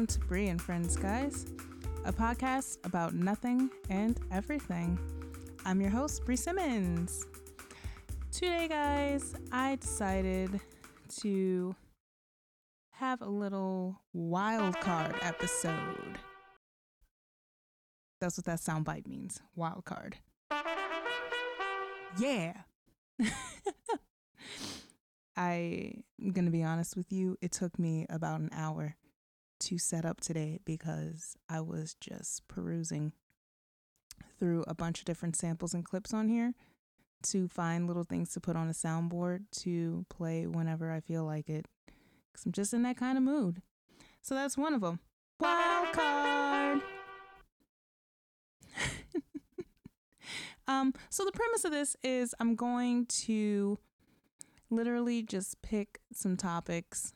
welcome to Bree and Friends, guys, a podcast about nothing and everything. I'm your host, Bree Simmons. Today, guys, I decided to have a little wild card episode. That's what that soundbite means wild card. Yeah. I am going to be honest with you, it took me about an hour to set up today because I was just perusing through a bunch of different samples and clips on here to find little things to put on a soundboard to play whenever I feel like it. Because I'm just in that kind of mood. So that's one of them. Wild card. um, so the premise of this is I'm going to literally just pick some topics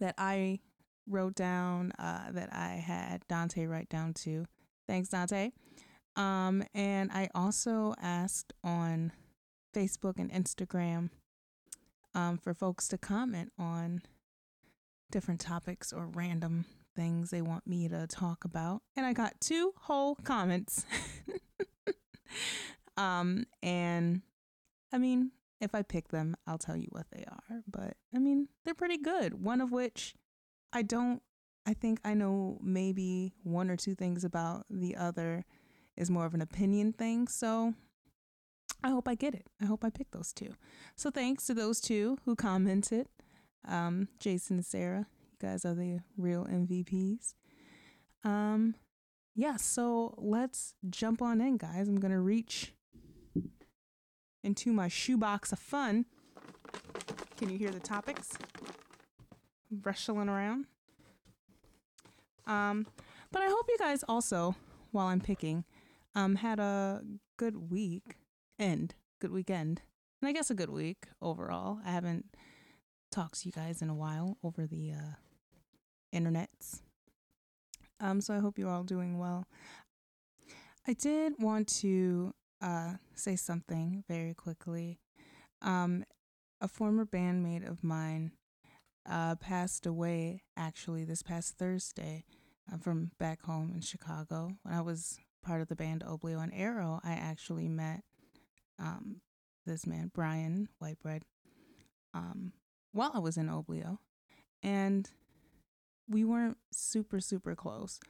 that I wrote down, uh, that I had Dante write down too. Thanks, Dante. Um, and I also asked on Facebook and Instagram um, for folks to comment on different topics or random things they want me to talk about. And I got two whole comments. um, and I mean, if I pick them, I'll tell you what they are. But I mean, they're pretty good. One of which I don't, I think I know maybe one or two things about. The other is more of an opinion thing. So I hope I get it. I hope I pick those two. So thanks to those two who commented. Um, Jason and Sarah, you guys are the real MVPs. Um, yeah, so let's jump on in, guys. I'm gonna reach into my shoebox of fun. Can you hear the topics rustling around? Um, but I hope you guys also, while I'm picking, um, had a good week end, good weekend, and I guess a good week overall. I haven't talked to you guys in a while over the uh, internets. Um, so I hope you're all doing well. I did want to uh, say something very quickly. Um, a former bandmate of mine uh, passed away actually this past Thursday uh, from back home in Chicago. When I was part of the band Oblio and Arrow, I actually met um, this man, Brian Whitebread, um, while I was in Oblio. And we weren't super, super close.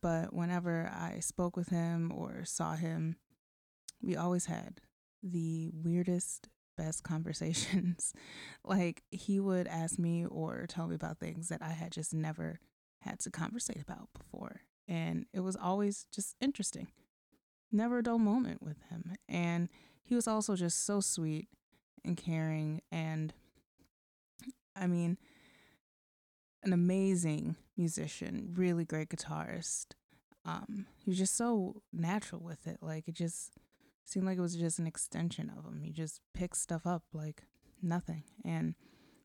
But whenever I spoke with him or saw him, we always had the weirdest, best conversations. like he would ask me or tell me about things that I had just never had to conversate about before. And it was always just interesting. Never a dull moment with him. And he was also just so sweet and caring. And I mean, an amazing musician, really great guitarist. Um, he was just so natural with it. Like it just seemed like it was just an extension of him. He just picked stuff up like nothing. And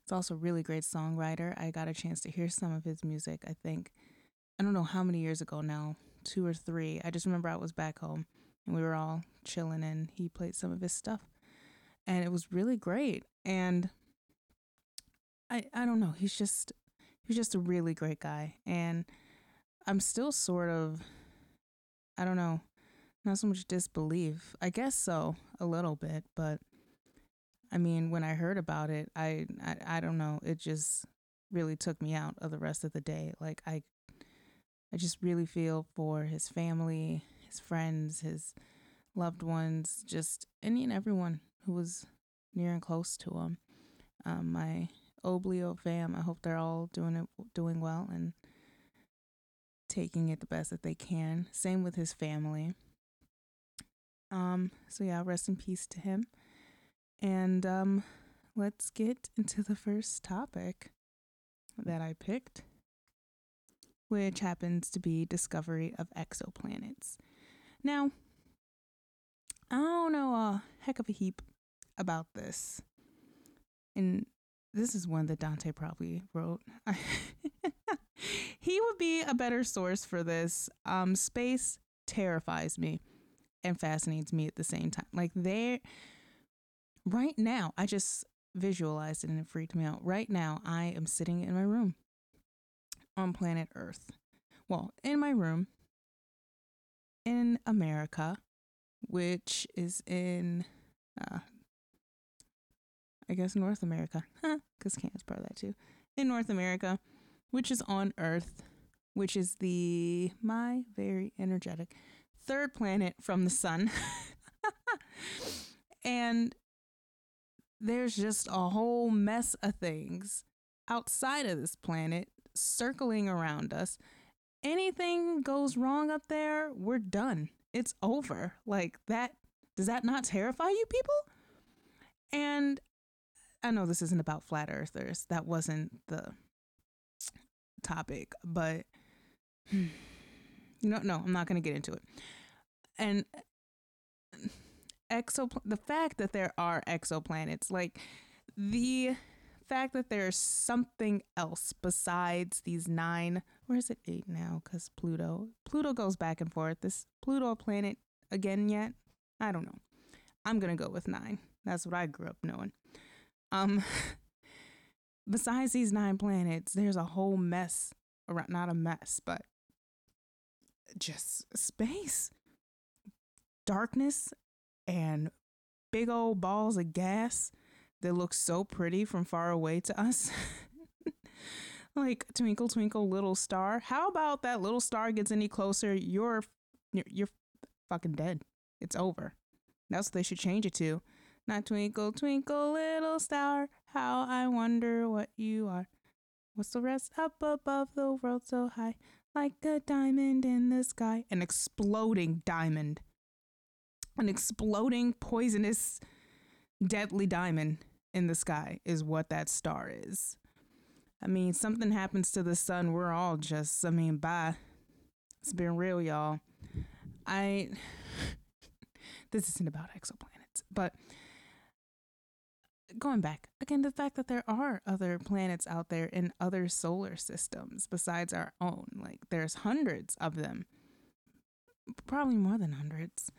it's also a really great songwriter. I got a chance to hear some of his music, I think, I don't know how many years ago now, two or three. I just remember I was back home and we were all chilling and he played some of his stuff. And it was really great. And I I don't know, he's just he's just a really great guy. And I'm still sort of I don't know, not so much disbelief. I guess so, a little bit, but I mean, when I heard about it, I, I I don't know, it just really took me out of the rest of the day. Like I I just really feel for his family, his friends, his loved ones, just any and everyone who was near and close to him. Um, my Oblio fam, I hope they're all doing it, doing well and taking it the best that they can. Same with his family. Um, so yeah, rest in peace to him. And um, let's get into the first topic that I picked which happens to be discovery of exoplanets. Now, I don't know a heck of a heap about this. And this is one that Dante probably wrote. he would be a better source for this. Um, space terrifies me and fascinates me at the same time. Like there right now, I just visualized it and it freaked me out. Right now, I am sitting in my room on planet Earth. Well, in my room in America, which is in, uh, I guess, North America, because Canada's part of that too. In North America, which is on Earth, which is the my very energetic third planet from the sun. and there's just a whole mess of things outside of this planet circling around us. Anything goes wrong up there, we're done. It's over. Like that does that not terrify you people? And I know this isn't about flat earthers. That wasn't the topic, but no, no, I'm not going to get into it. And exo the fact that there are exoplanets, like the fact that there's something else besides these nine, where is it eight now? Because Pluto, Pluto goes back and forth. This Pluto planet again yet? I don't know. I'm gonna go with nine. That's what I grew up knowing. Um, besides these nine planets, there's a whole mess around. Not a mess, but just space, darkness, and big old balls of gas that look so pretty from far away to us. like twinkle twinkle little star. How about that little star gets any closer, you're you're, fucking dead. It's over. That's what they should change it to. Not twinkle twinkle little star, how I wonder what you are. What's the rest up above the world so high, like a diamond in the sky, an exploding diamond an exploding poisonous deadly diamond in the sky is what that star is. I mean, something happens to the sun, we're all just, I mean, bye. It's been real, y'all. I, this isn't about exoplanets, but going back again, the fact that there are other planets out there in other solar systems besides our own, like there's hundreds of them, probably more than hundreds.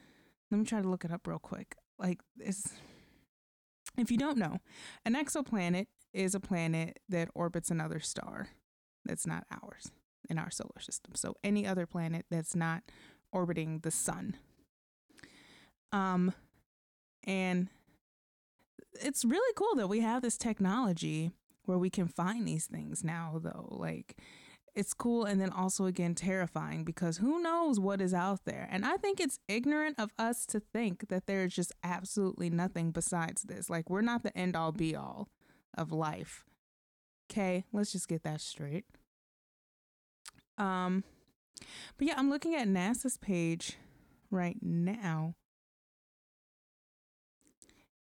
Let me try to look it up real quick. Like it's if you don't know, an exoplanet is a planet that orbits another star that's not ours in our solar system. So any other planet that's not orbiting the sun. Um and it's really cool that we have this technology where we can find these things now though. Like it's cool and then also again terrifying because who knows what is out there. And I think it's ignorant of us to think that there's just absolutely nothing besides this. Like we're not the end all be all of life. Okay, let's just get that straight. Um but yeah, I'm looking at NASA's page right now.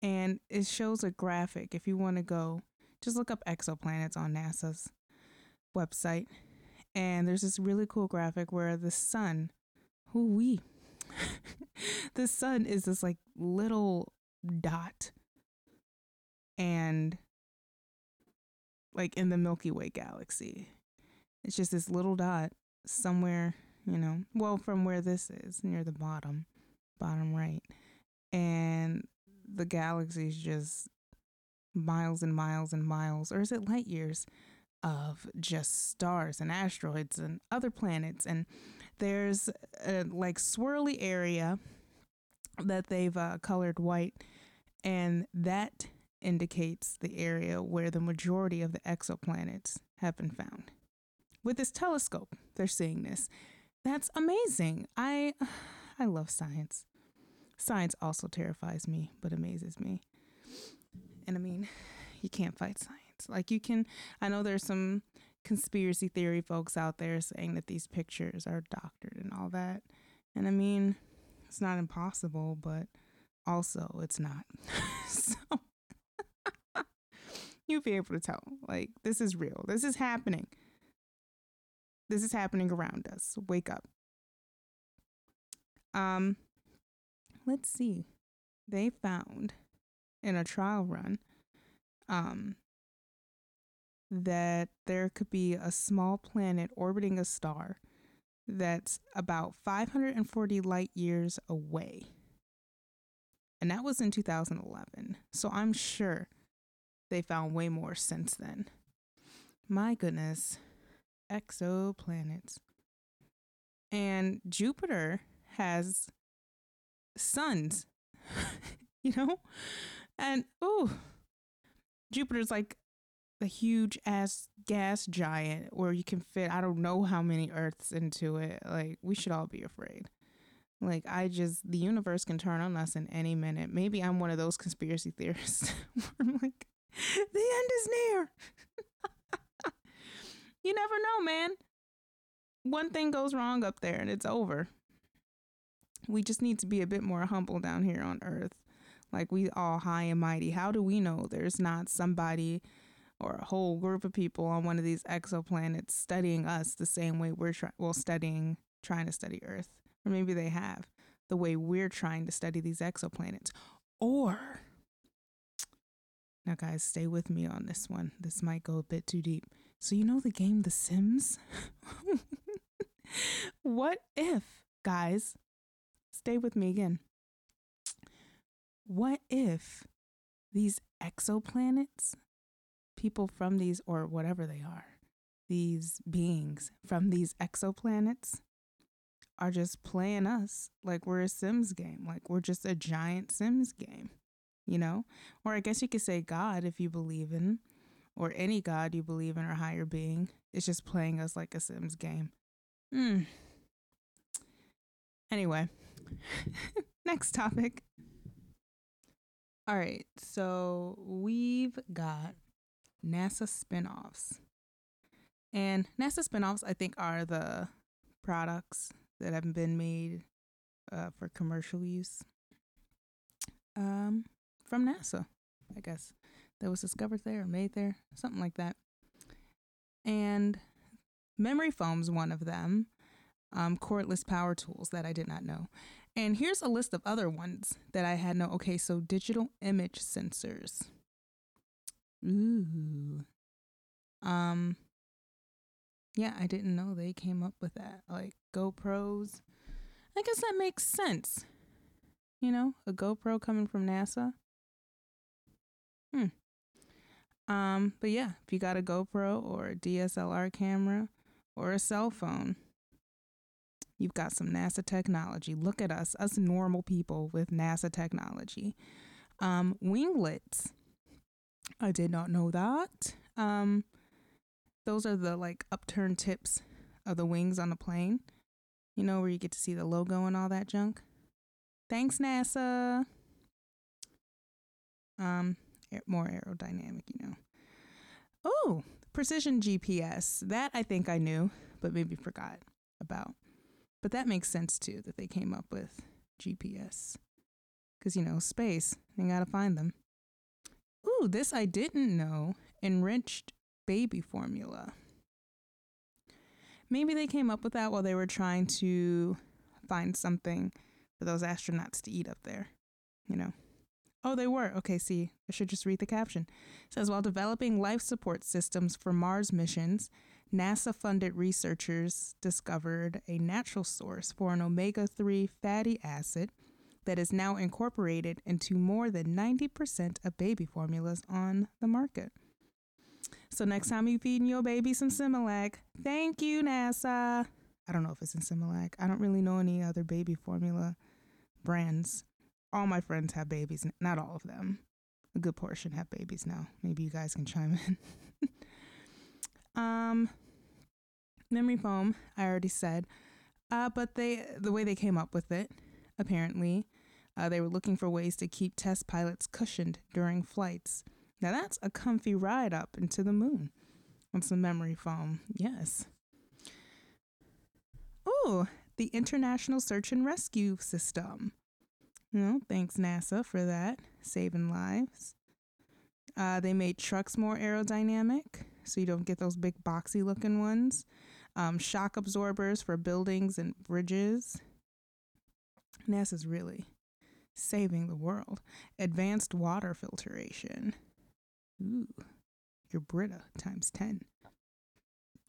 And it shows a graphic if you want to go just look up exoplanets on NASA's website and there's this really cool graphic where the sun, who we, the sun is this like little dot, and like in the Milky Way galaxy, it's just this little dot somewhere, you know, well, from where this is near the bottom, bottom right, and the galaxy is just miles and miles and miles, or is it light years? Of just stars and asteroids and other planets. And there's a like swirly area that they've uh, colored white, and that indicates the area where the majority of the exoplanets have been found. With this telescope, they're seeing this. That's amazing. I I love science. Science also terrifies me, but amazes me. And I mean, you can't fight science. Like you can, I know there's some conspiracy theory folks out there saying that these pictures are doctored and all that. And I mean, it's not impossible, but also it's not. so you'll be able to tell, like, this is real. This is happening. This is happening around us. Wake up. Um, let's see. They found in a trial run um that there could be a small planet orbiting a star that's about 540 light years away. And that was in 2011. So I'm sure they found way more since then. My goodness, exoplanets. And Jupiter has suns, you know? And oh, Jupiter's like a huge ass gas giant where you can fit I don't know how many Earths into it. Like we should all be afraid. Like I just the universe can turn on us in any minute. Maybe I'm one of those conspiracy theorists I'm like, the end is near. you never know, man. One thing goes wrong up there and it's over. We just need to be a bit more humble down here on earth. Like we all high and mighty. How do we know there's not somebody or a whole group of people on one of these exoplanets studying us the same way we're trying well studying trying to study earth. Or maybe they have the way we're trying to study these exoplanets. Or now guys stay with me on this one. This might go a bit too deep. So you know the game the sims? What if guys stay with me again. What if these exoplanets people from these, or whatever they are, these beings from these exoplanets are just playing us like we're a Sims game, like we're just a giant Sims game, you know? Or I guess you could say God if you believe in, or any God you believe in or higher being, is just playing us like a Sims game. Hmm. Anyway, next topic. All right, so we've got NASA spinoffs. And NASA spinoffs, I think, are the products that have been made uh, for commercial use um, from NASA, I guess. That was discovered there, or made there, something like that. And memory foam's one of them. Um, cordless power tools that I did not know. And here's a list of other ones that I had no. Okay, so digital image sensors. Ooh. Um yeah, I didn't know they came up with that. Like GoPros. I guess that makes sense. You know, a GoPro coming from NASA. Hmm. Um, but yeah, if you got a GoPro or a DSLR camera or a cell phone, you've got some NASA technology. Look at us, us normal people with NASA technology. Um, winglets I did not know that. Um, those are the like upturned tips of the wings on the plane. You know, where you get to see the logo and all that junk. Thanks, NASA. Um, more aerodynamic, you know. Oh, precision GPS. That I think I knew, but maybe forgot about. But that makes sense too that they came up with GPS. Because, you know, space, you got to find them. Ooh, this I didn't know. Enriched baby formula. Maybe they came up with that while they were trying to find something for those astronauts to eat up there. You know. Oh, they were. Okay, see, I should just read the caption. It says while developing life support systems for Mars missions, NASA funded researchers discovered a natural source for an omega 3 fatty acid that is now incorporated into more than 90% of baby formulas on the market. So next time you're feeding your baby some Similac, thank you, NASA. I don't know if it's in Similac. I don't really know any other baby formula brands. All my friends have babies, not all of them. A good portion have babies now. Maybe you guys can chime in. um, memory foam, I already said. Uh, but they the way they came up with it, apparently, uh, they were looking for ways to keep test pilots cushioned during flights. Now that's a comfy ride up into the moon on some memory foam. Yes. Oh, the International Search and Rescue System. Well, thanks NASA for that, saving lives. Uh, they made trucks more aerodynamic, so you don't get those big boxy looking ones. Um, shock absorbers for buildings and bridges. NASA's really saving the world. Advanced water filtration. Ooh, your Brita times 10.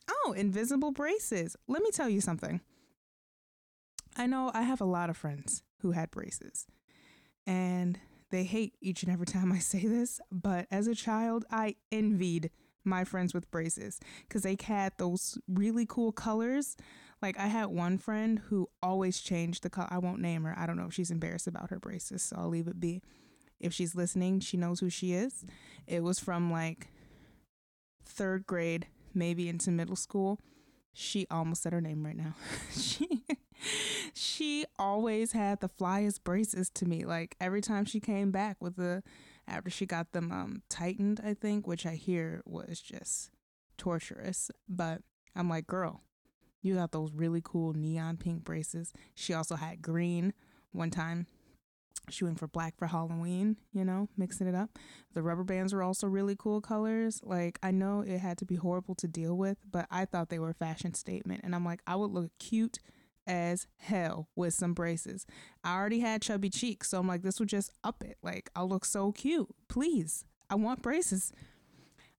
Oh, invisible braces. Let me tell you something. I know I have a lot of friends who had braces, and they hate each and every time I say this, but as a child, I envied my friends with braces because they had those really cool colors. Like I had one friend who always changed the color. I won't name her. I don't know if she's embarrassed about her braces, so I'll leave it be. If she's listening, she knows who she is. It was from like third grade, maybe into middle school. She almost said her name right now. she she always had the flyest braces to me. Like every time she came back with the after she got them um tightened, I think, which I hear was just torturous. But I'm like, girl, you got those really cool neon pink braces. She also had green one time. She went for black for Halloween, you know, mixing it up. The rubber bands were also really cool colors. Like, I know it had to be horrible to deal with, but I thought they were a fashion statement. And I'm like, I would look cute as hell with some braces. I already had chubby cheeks, so I'm like, this would just up it. Like, I'll look so cute. Please, I want braces.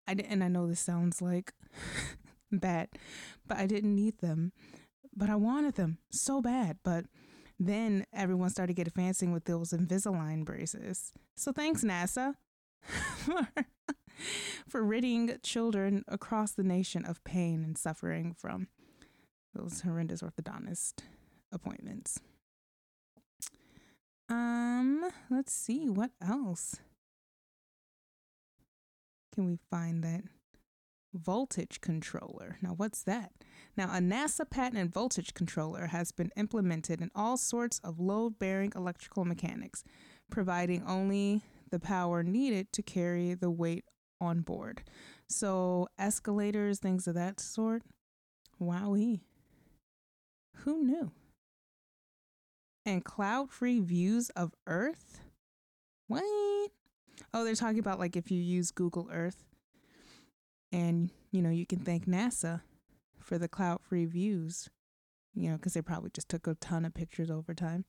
I did, and I know this sounds like bad, but I didn't need them. But I wanted them so bad. But then everyone started getting fancy with those Invisalign braces. So thanks, NASA, for, for ridding children across the nation of pain and suffering from those horrendous orthodontist appointments. Um, let's see what else can we find that voltage controller. Now, what's that? Now, a NASA patented voltage controller has been implemented in all sorts of load bearing electrical mechanics, providing only the power needed to carry the weight on board. So, escalators, things of that sort. Wowee. Who knew? And cloud free views of Earth? What? Oh, they're talking about like if you use Google Earth and, you know, you can thank NASA for the cloud free views, you know, because they probably just took a ton of pictures over time.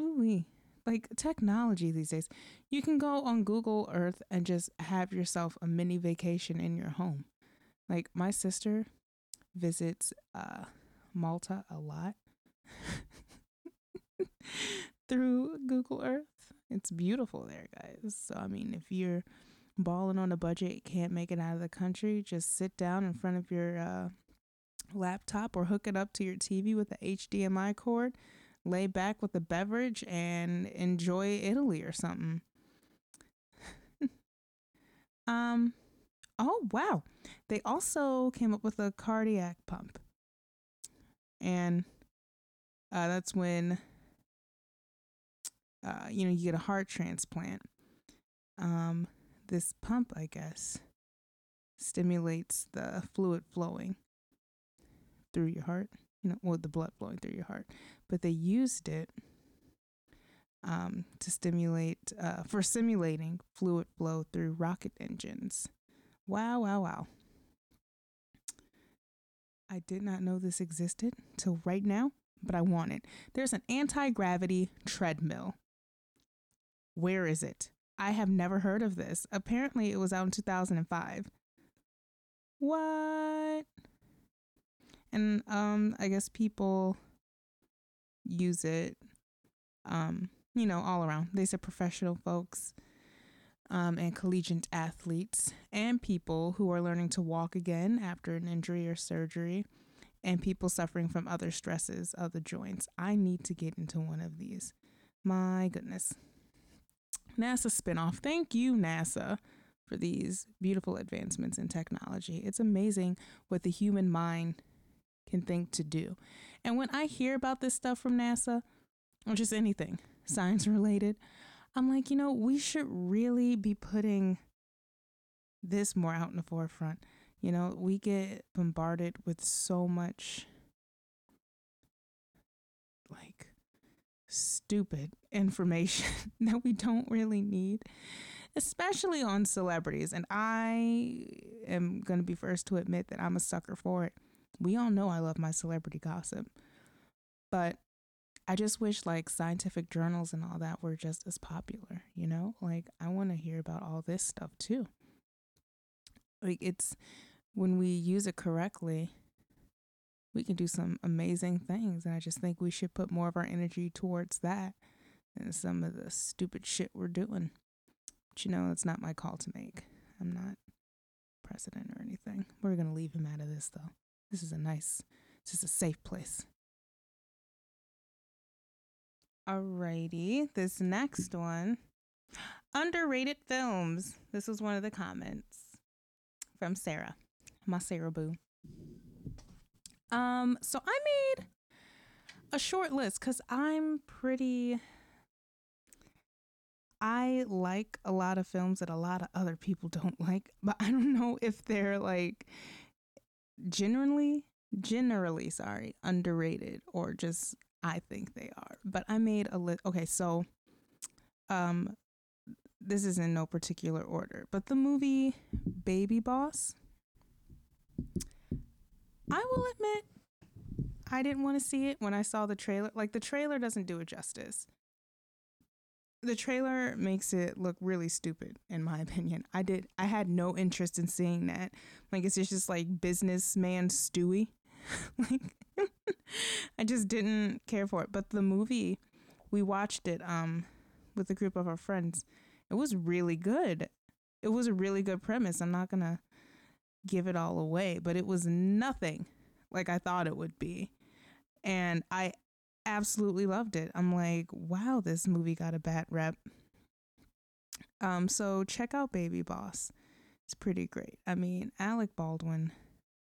Ooh, like technology these days. You can go on Google Earth and just have yourself a mini vacation in your home. Like my sister visits uh, Malta a lot through Google Earth. It's beautiful there, guys. So, I mean, if you're balling on a budget, can't make it out of the country, just sit down in front of your uh, laptop or hook it up to your TV with the HDMI cord, lay back with a beverage, and enjoy Italy or something. um, oh wow, they also came up with a cardiac pump, and uh, that's when uh, you know you get a heart transplant. Um, this pump, I guess, stimulates the fluid flowing through your heart, you know, or the blood flowing through your heart. But they used it um, to stimulate, uh, for simulating fluid flow through rocket engines. Wow, wow, wow. I did not know this existed till right now, but I want it. There's an anti gravity treadmill. Where is it? I have never heard of this. Apparently, it was out in 2005. What? And um, I guess people use it, um, you know, all around. They said professional folks um, and collegiate athletes and people who are learning to walk again after an injury or surgery and people suffering from other stresses of the joints. I need to get into one of these. My goodness. NASA spinoff. Thank you, NASA, for these beautiful advancements in technology. It's amazing what the human mind can think to do. And when I hear about this stuff from NASA, or just anything science related, I'm like, you know, we should really be putting this more out in the forefront. You know, we get bombarded with so much stupid information that we don't really need, especially on celebrities. And I am going to be first to admit that I'm a sucker for it. We all know I love my celebrity gossip, but I just wish like scientific journals and all that were just as popular, you know? Like, I want to hear about all this stuff too. Like, it's when we use it correctly, we can do some amazing things. And I just think we should put more of our energy towards that and some of the stupid shit we're doing. But you know, it's not my call to make. I'm not president or anything. We're gonna leave him out of this though. This is a nice, this is a safe place. Alrighty, this next one. Underrated films. This was one of the comments from Sarah, my Sarah Boo. Um, so I made a short list because I'm pretty. I like a lot of films that a lot of other people don't like, but I don't know if they're like generally, generally, sorry, underrated or just I think they are. But I made a list. Okay, so um, this is in no particular order, but the movie Baby Boss. I will admit, I didn't want to see it when I saw the trailer. Like, the trailer doesn't do it justice. The trailer makes it look really stupid, in my opinion. I did, I had no interest in seeing that. Like, it's just like businessman Stewie. like, I just didn't care for it. But the movie, we watched it um with a group of our friends. It was really good. It was a really good premise. I'm not gonna give it all away, but it was nothing like I thought it would be. And I absolutely loved it. I'm like, wow, this movie got a bad rep. Um, so check out Baby Boss. It's pretty great. I mean, Alec Baldwin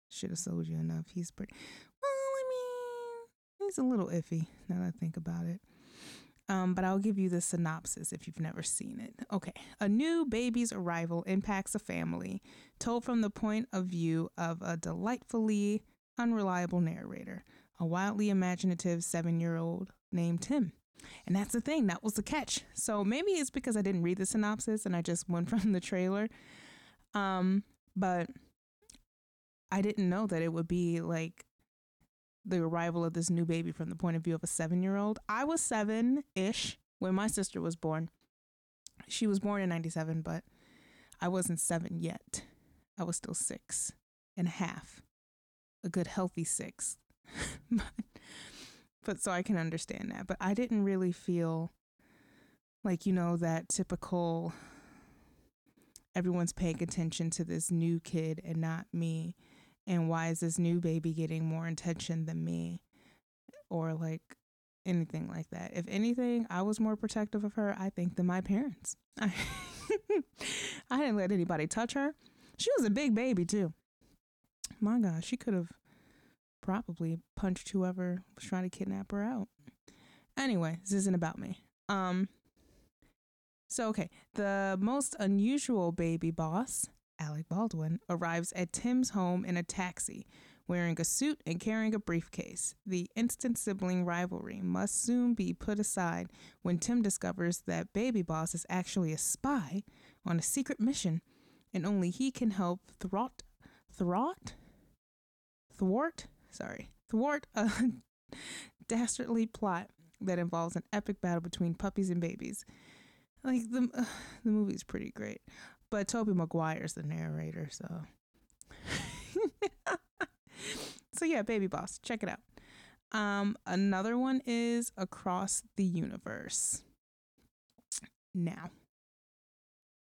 should have sold you enough. He's pretty well, I mean, he's a little iffy now that I think about it. Um, but I'll give you the synopsis if you've never seen it. Okay. A new baby's arrival impacts a family, told from the point of view of a delightfully unreliable narrator, a wildly imaginative seven year old named Tim. And that's the thing, that was the catch. So maybe it's because I didn't read the synopsis and I just went from the trailer. Um, but I didn't know that it would be like the arrival of this new baby from the point of view of a seven year old. I was seven ish when my sister was born. She was born in 97, but I wasn't seven yet. I was still six and a half, a good healthy six. but, but so I can understand that. But I didn't really feel like, you know, that typical everyone's paying attention to this new kid and not me and why is this new baby getting more attention than me? Or like anything like that. If anything i was more protective of her i think than my parents. I, didn't let anybody touch her. She was a big baby too. My gosh she could have probably punched whoever was trying to kidnap her out. Anyway this isn't about me. Um so okay. The most unusual baby boss Alec Baldwin, arrives at Tim's home in a taxi, wearing a suit and carrying a briefcase. The instant sibling rivalry must soon be put aside when Tim discovers that Baby Boss is actually a spy on a secret mission, and only he can help thwart, thwart, thwart, sorry, thwart a dastardly plot that involves an epic battle between puppies and babies. Like the uh, the movie's pretty great. But Tobey Maguire's the narrator, so. so yeah, Baby Boss, check it out. Um, another one is Across the Universe. Now,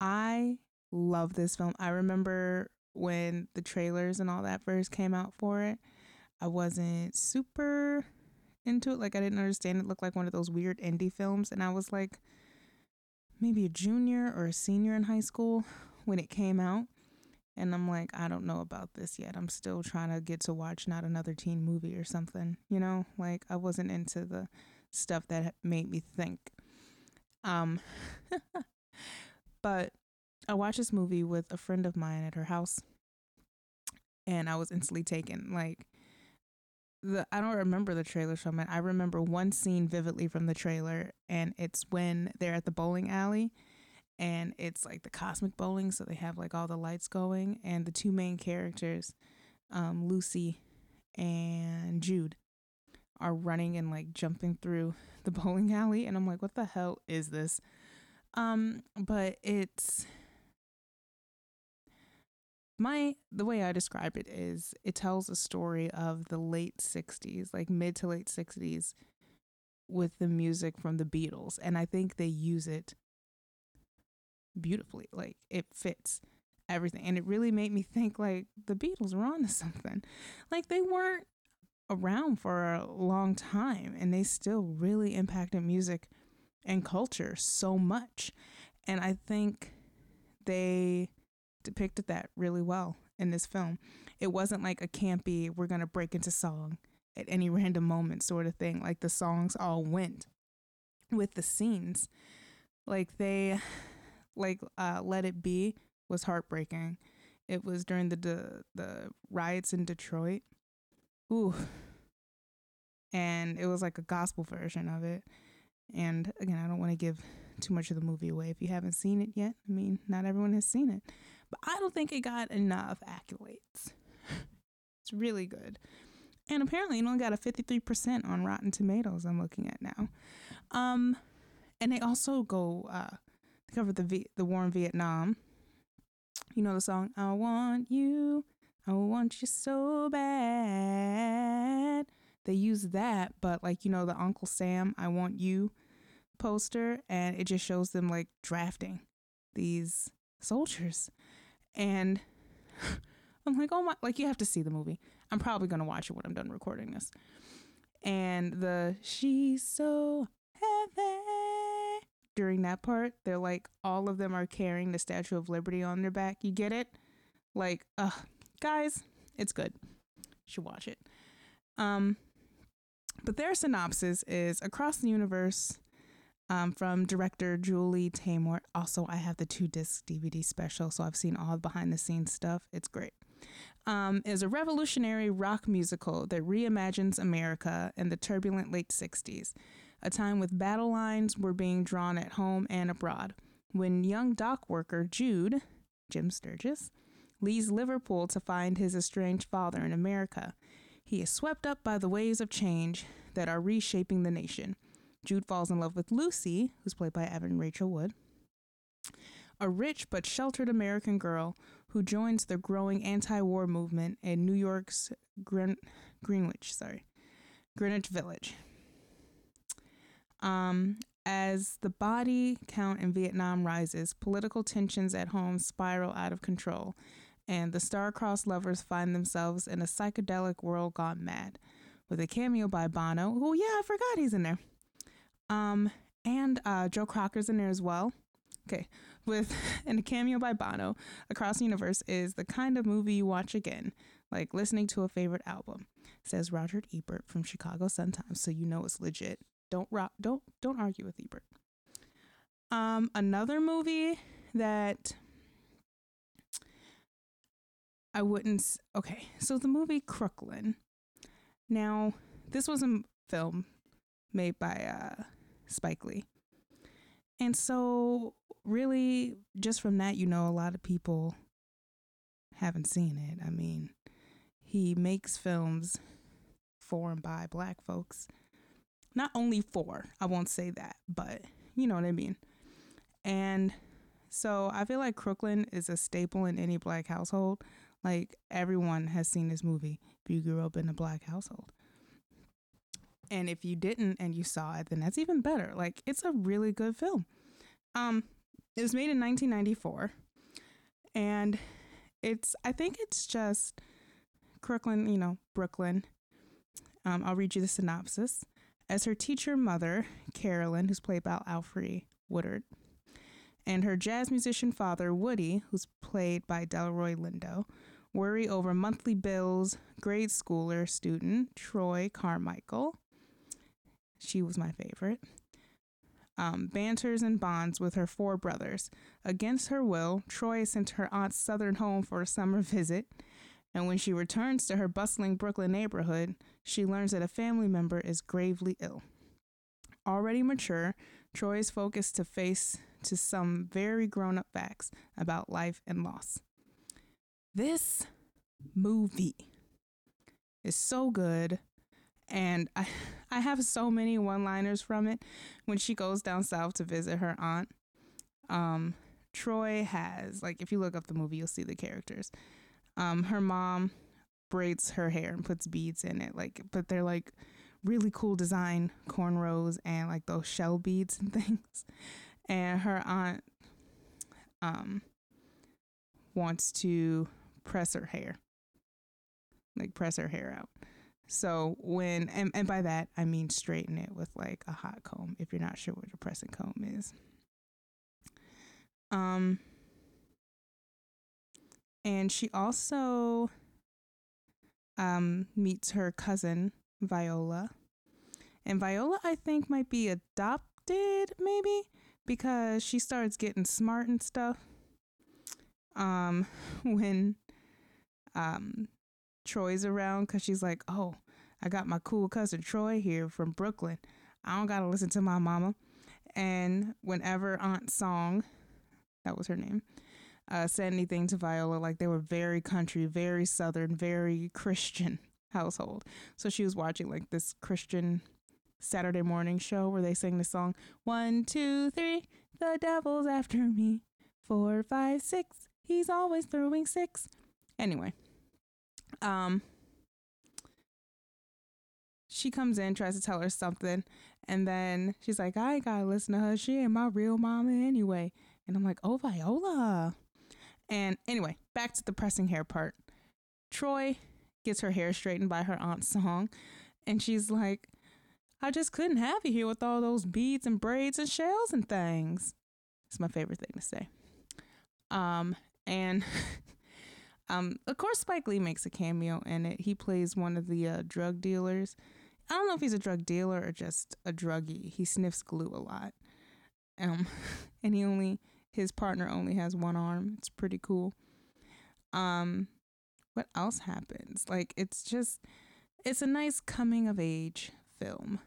I love this film. I remember when the trailers and all that first came out for it. I wasn't super into it. Like I didn't understand it looked like one of those weird indie films, and I was like, maybe a junior or a senior in high school when it came out. And I'm like, I don't know about this yet. I'm still trying to get to watch not another teen movie or something, you know? Like I wasn't into the stuff that made me think. Um but I watched this movie with a friend of mine at her house and I was instantly taken. Like the I don't remember the trailer from it. I remember one scene vividly from the trailer, and it's when they're at the bowling alley, and it's like the cosmic bowling, so they have like all the lights going, and the two main characters, um, Lucy and Jude, are running and like jumping through the bowling alley, and I'm like, what the hell is this? Um, but it's my the way I describe it is it tells a story of the late 60s, like mid to late 60s with the music from the Beatles and I think they use it beautifully. Like it fits. everything. And it really made me think like the Beatles were on to something. Like they weren't around for a long time and they still really impacted music and culture so much. And I think they depicted that really well in this film. It wasn't like a campy, we're going to break into song at any random moment sort of thing. Like the songs all went with the scenes. Like they, like uh, Let It Be was heartbreaking. It was during the the, the riots in Detroit. Ooh. And it was like a gospel version of it. And again, I don't want to give too much of the movie away if you haven't seen it yet. I mean, not everyone has seen it, but I don't think it got enough accolades. it's really good. And apparently, it only got a 53% on Rotten Tomatoes, I'm looking at now. Um, and they also go uh, cover the, v- the war in Vietnam. You know the song, I Want You, I Want You So Bad. They use that, but like, you know, the Uncle Sam, I Want You poster and it just shows them like drafting these soldiers. And I'm like, oh my, like you have to see the movie. I'm probably going to watch it when I'm done recording this. And the she's so heavy during that part, they're like, all of them are carrying the Statue of Liberty on their back. You get it? Like, uh, guys, it's good. You should watch it. Um, but their synopsis is across the universe, um, from director Julie Taymor. Also, I have the two disc DVD special, so I've seen all the behind the scenes stuff. It's great. Um, is a revolutionary rock musical that reimagines America in the turbulent late 60s, a time with battle lines were being drawn at home and abroad. When young dock worker Jude, Jim Sturgis, leaves Liverpool to find his estranged father in America, he is swept up by the waves of change that are reshaping the nation. Jude falls in love with Lucy, who's played by Evan Rachel Wood, a rich but sheltered American girl who joins the growing anti-war movement in New York's Green- Greenwich, sorry, Greenwich Village. Um, as the body count in Vietnam rises, political tensions at home spiral out of control, and the star-crossed lovers find themselves in a psychedelic world gone mad. With a cameo by Bono, who yeah, I forgot he's in there. Um, and uh, Joe Cocker's in there as well. Okay, with and a cameo by Bono, Across the Universe is the kind of movie you watch again, like listening to a favorite album. Says Roger Ebert from Chicago Sun Times, so you know it's legit. Don't rock, don't don't argue with Ebert. Um, another movie that I wouldn't. Okay, so the movie Crooklyn. Now, this was a film made by uh, Spike Lee. And so, really, just from that, you know, a lot of people haven't seen it. I mean, he makes films for and by black folks. Not only for, I won't say that, but you know what I mean. And so I feel like Crooklyn is a staple in any black household. Like everyone has seen this movie if you grew up in a black household. And if you didn't and you saw it, then that's even better. Like it's a really good film. Um, it was made in 1994, and it's I think it's just Crooklyn, you know, Brooklyn. Um, I'll read you the synopsis. As her teacher mother, Carolyn, who's played by Alfre Woodard, and her jazz musician father, Woody, who's played by Delroy Lindo, worry over monthly bills, grade schooler student Troy Carmichael, she was my favorite. Um, banters and bonds with her four brothers. Against her will, Troy is sent her aunt's southern home for a summer visit. And when she returns to her bustling Brooklyn neighborhood, she learns that a family member is gravely ill. Already mature, Troy is focused to face to some very grown up facts about life and loss. This movie is so good and I, I have so many one-liners from it when she goes down south to visit her aunt. Um, Troy has like if you look up the movie, you'll see the characters. Um, her mom braids her hair and puts beads in it, like but they're like really cool design cornrows and like those shell beads and things. And her aunt, um, wants to press her hair, like press her hair out. So when and, and by that I mean straighten it with like a hot comb if you're not sure what a pressing comb is. Um and she also um meets her cousin Viola. And Viola I think might be adopted maybe because she starts getting smart and stuff. Um when um Troy's around because she's like, oh, I got my cool cousin Troy here from Brooklyn. I don't gotta listen to my mama. And whenever Aunt Song, that was her name, uh, said anything to Viola, like they were very country, very southern, very Christian household. So she was watching like this Christian Saturday morning show where they sing the song one, two, three, the devil's after me. Four, five, six, he's always throwing six. Anyway, um, she comes in, tries to tell her something, and then she's like, I ain't gotta listen to her. She ain't my real mama anyway. And I'm like, oh, Viola. And anyway, back to the pressing hair part. Troy gets her hair straightened by her aunt's song, and she's like, I just couldn't have you here with all those beads and braids and shells and things. It's my favorite thing to say. Um, and Um, of course, Spike Lee makes a cameo in it. He plays one of the uh, drug dealers. I don't know if he's a drug dealer or just a druggie. He sniffs glue a lot. Um, and he only his partner only has one arm. It's pretty cool. Um, what else happens? Like it's just it's a nice coming of age film.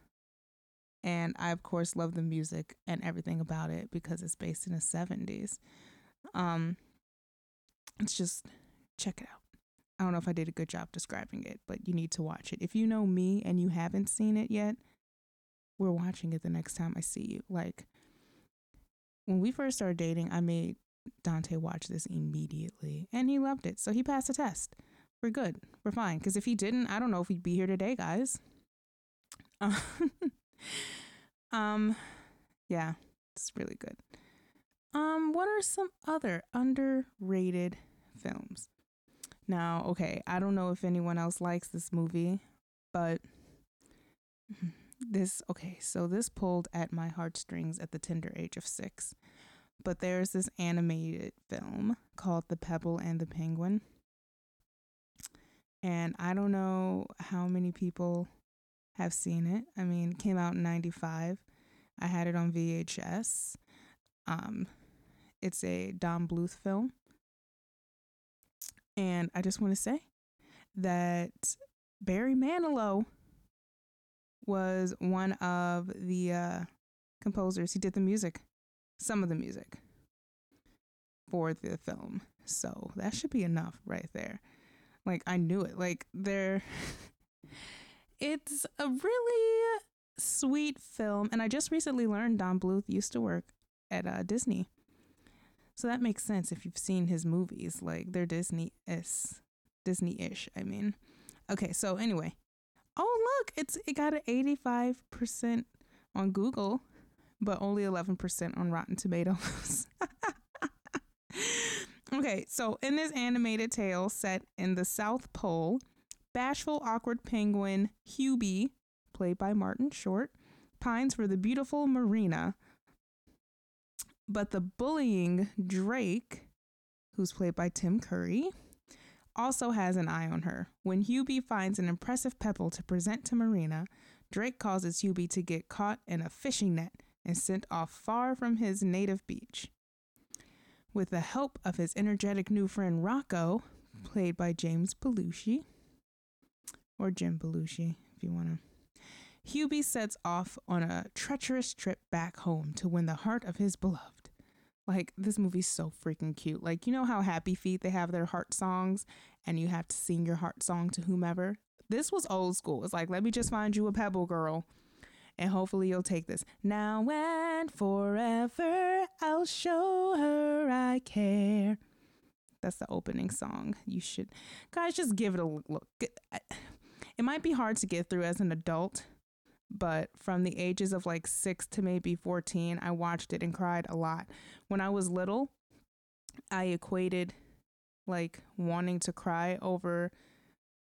And I of course love the music and everything about it because it's based in the 70s. Um it's just check it out. I don't know if I did a good job describing it, but you need to watch it. If you know me and you haven't seen it yet, we're watching it the next time I see you. Like when we first started dating, I made Dante watch this immediately and he loved it. So he passed the test. We're good. We're fine. Because if he didn't, I don't know if he'd be here today, guys. um, yeah, it's really good. Um, what are some other underrated films? Now, okay, I don't know if anyone else likes this movie, but this, okay, so this pulled at my heartstrings at the tender age of six. But there's this animated film called The Pebble and the Penguin. And I don't know how many people have seen it. I mean, it came out in 95. I had it on VHS. Um, it's a Don Bluth film. And I just want to say that Barry Manilow was one of the uh, composers. He did the music, some of the music for the film. So that should be enough right there. Like I knew it. Like there it's a really sweet film and I just recently learned Don Bluth used to work at uh, Disney. So that makes sense if you've seen his movies. Like they're Disney is Disney ish, I mean. Okay, so anyway. Oh look, it's it got an eighty five percent on Google, but only eleven percent on Rotten Tomatoes. okay, so in this animated tale set in the South Pole, bashful, awkward penguin Hubie, played by Martin Short, pines for the beautiful Marina, but the bullying Drake, who's played by Tim Curry, also has an eye on her. When Hubie finds an impressive pebble to present to Marina, Drake causes Hubie to get caught in a fishing net and sent off far from his native beach. With the help of his energetic new friend Rocco, played by James Belushi, or Jim Belushi, if you want to Hubie sets off on a treacherous trip back home to win the heart of his beloved. Like, this movie's so freaking cute. Like, you know how Happy Feet, they have their heart songs and you have to sing your heart song to whomever? This was old school. It's like, let me just find you a pebble girl and hopefully you'll take this. Now and forever, I'll show her I care. That's the opening song. You should, guys, just give it a look. It might be hard to get through as an adult but from the ages of like six to maybe 14, I watched it and cried a lot. When I was little, I equated like wanting to cry over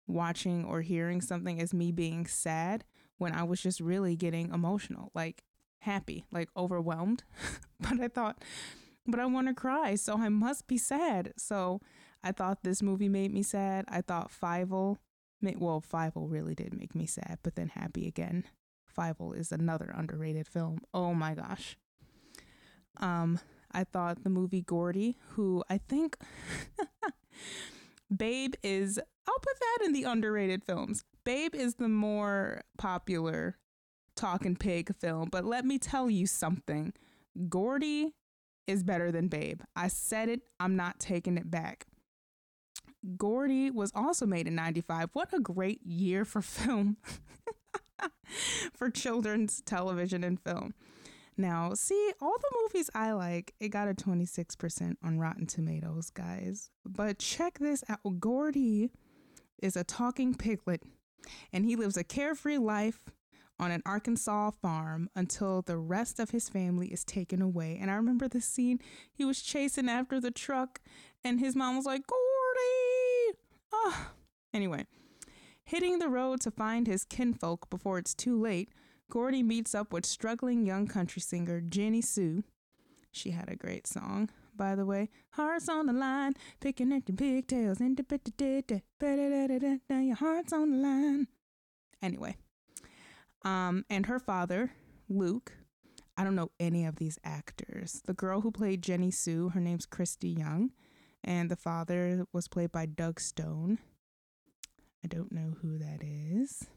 watching or hearing something as me being sad when I was just really getting emotional, like happy, like overwhelmed. but I thought, but I want to cry, so I must be sad. So I thought this movie made me sad. I thought Fievel, well, Fievel really did make me sad, but then happy again. Fievel is another underrated film. Oh my gosh. Um, I thought the movie Gordy, who I think Babe is, I'll put that in the underrated films. Babe is the more popular talking pig film, but let me tell you something. Gordy is better than Babe. I said it, I'm not taking it back. Gordy was also made in 95. What a great year for film. for children's television and film. Now, see, all the movies I like, it got a 26% on Rotten Tomatoes, guys. But check this out Gordy is a talking piglet, and he lives a carefree life on an Arkansas farm until the rest of his family is taken away. And I remember the scene he was chasing after the truck, and his mom was like, Gordy! Oh. Anyway, hitting the road to find his kinfolk before it's too late Gordy meets up with struggling young country singer Jinnie Sue. She had a great song, by the way. Hearts on the line, picking at your pigtails, and your heart's on the line. Anyway, um, and her father, Luke. I don't know any of these actors. The girl who played Jinnie Sue, her name's Kristy Young, and the father was played by Doug Stone. I don't know who that is.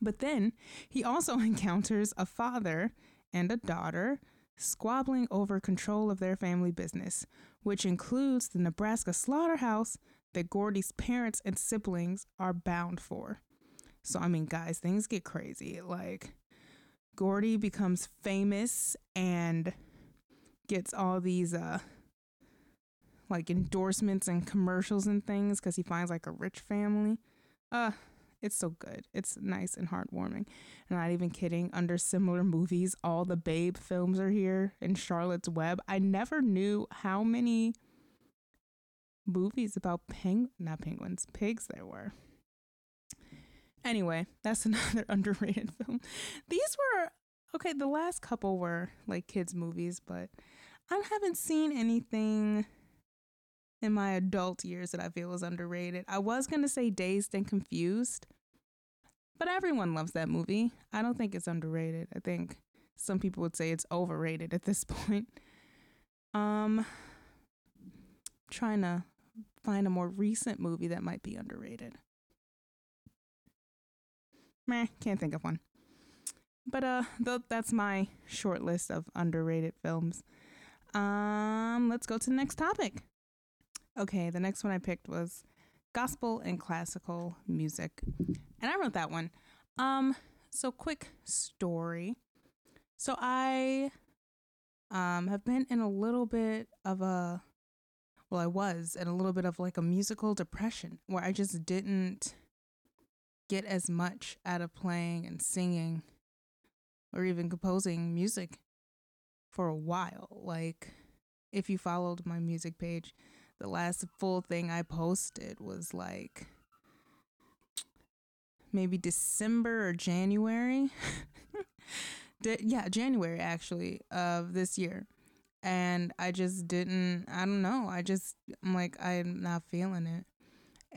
But then he also encounters a father and a daughter squabbling over control of their family business, which includes the Nebraska slaughterhouse that Gordy's parents and siblings are bound for. So, I mean, guys, things get crazy. Like, Gordy becomes famous and gets all these, uh, like endorsements and commercials and things because he finds like a rich family. Uh, it's so good. It's nice and heartwarming. I'm not even kidding. Under similar movies, all the Babe films are here in Charlotte's Web. I never knew how many movies about peng not penguins, pigs there were. Anyway, that's another underrated film. These were okay, the last couple were like kids movies, but I haven't seen anything in my adult years that I feel is underrated. I was going to say Dazed and Confused, but everyone loves that movie. I don't think it's underrated. I think some people would say it's overrated at this point. Um trying to find a more recent movie that might be underrated. Meh, can't think of one. But uh th- that's my short list of underrated films. Um let's go to the next topic. Okay, the next one I picked was gospel and classical music. And I wrote that one. Um, so quick story. So I um have been in a little bit of a well, I was in a little bit of like a musical depression where I just didn't get as much out of playing and singing or even composing music for a while. Like if you followed my music page, the last full thing I posted was like maybe December or January. yeah, January actually of this year. And I just didn't, I don't know. I just, I'm like, I'm not feeling it.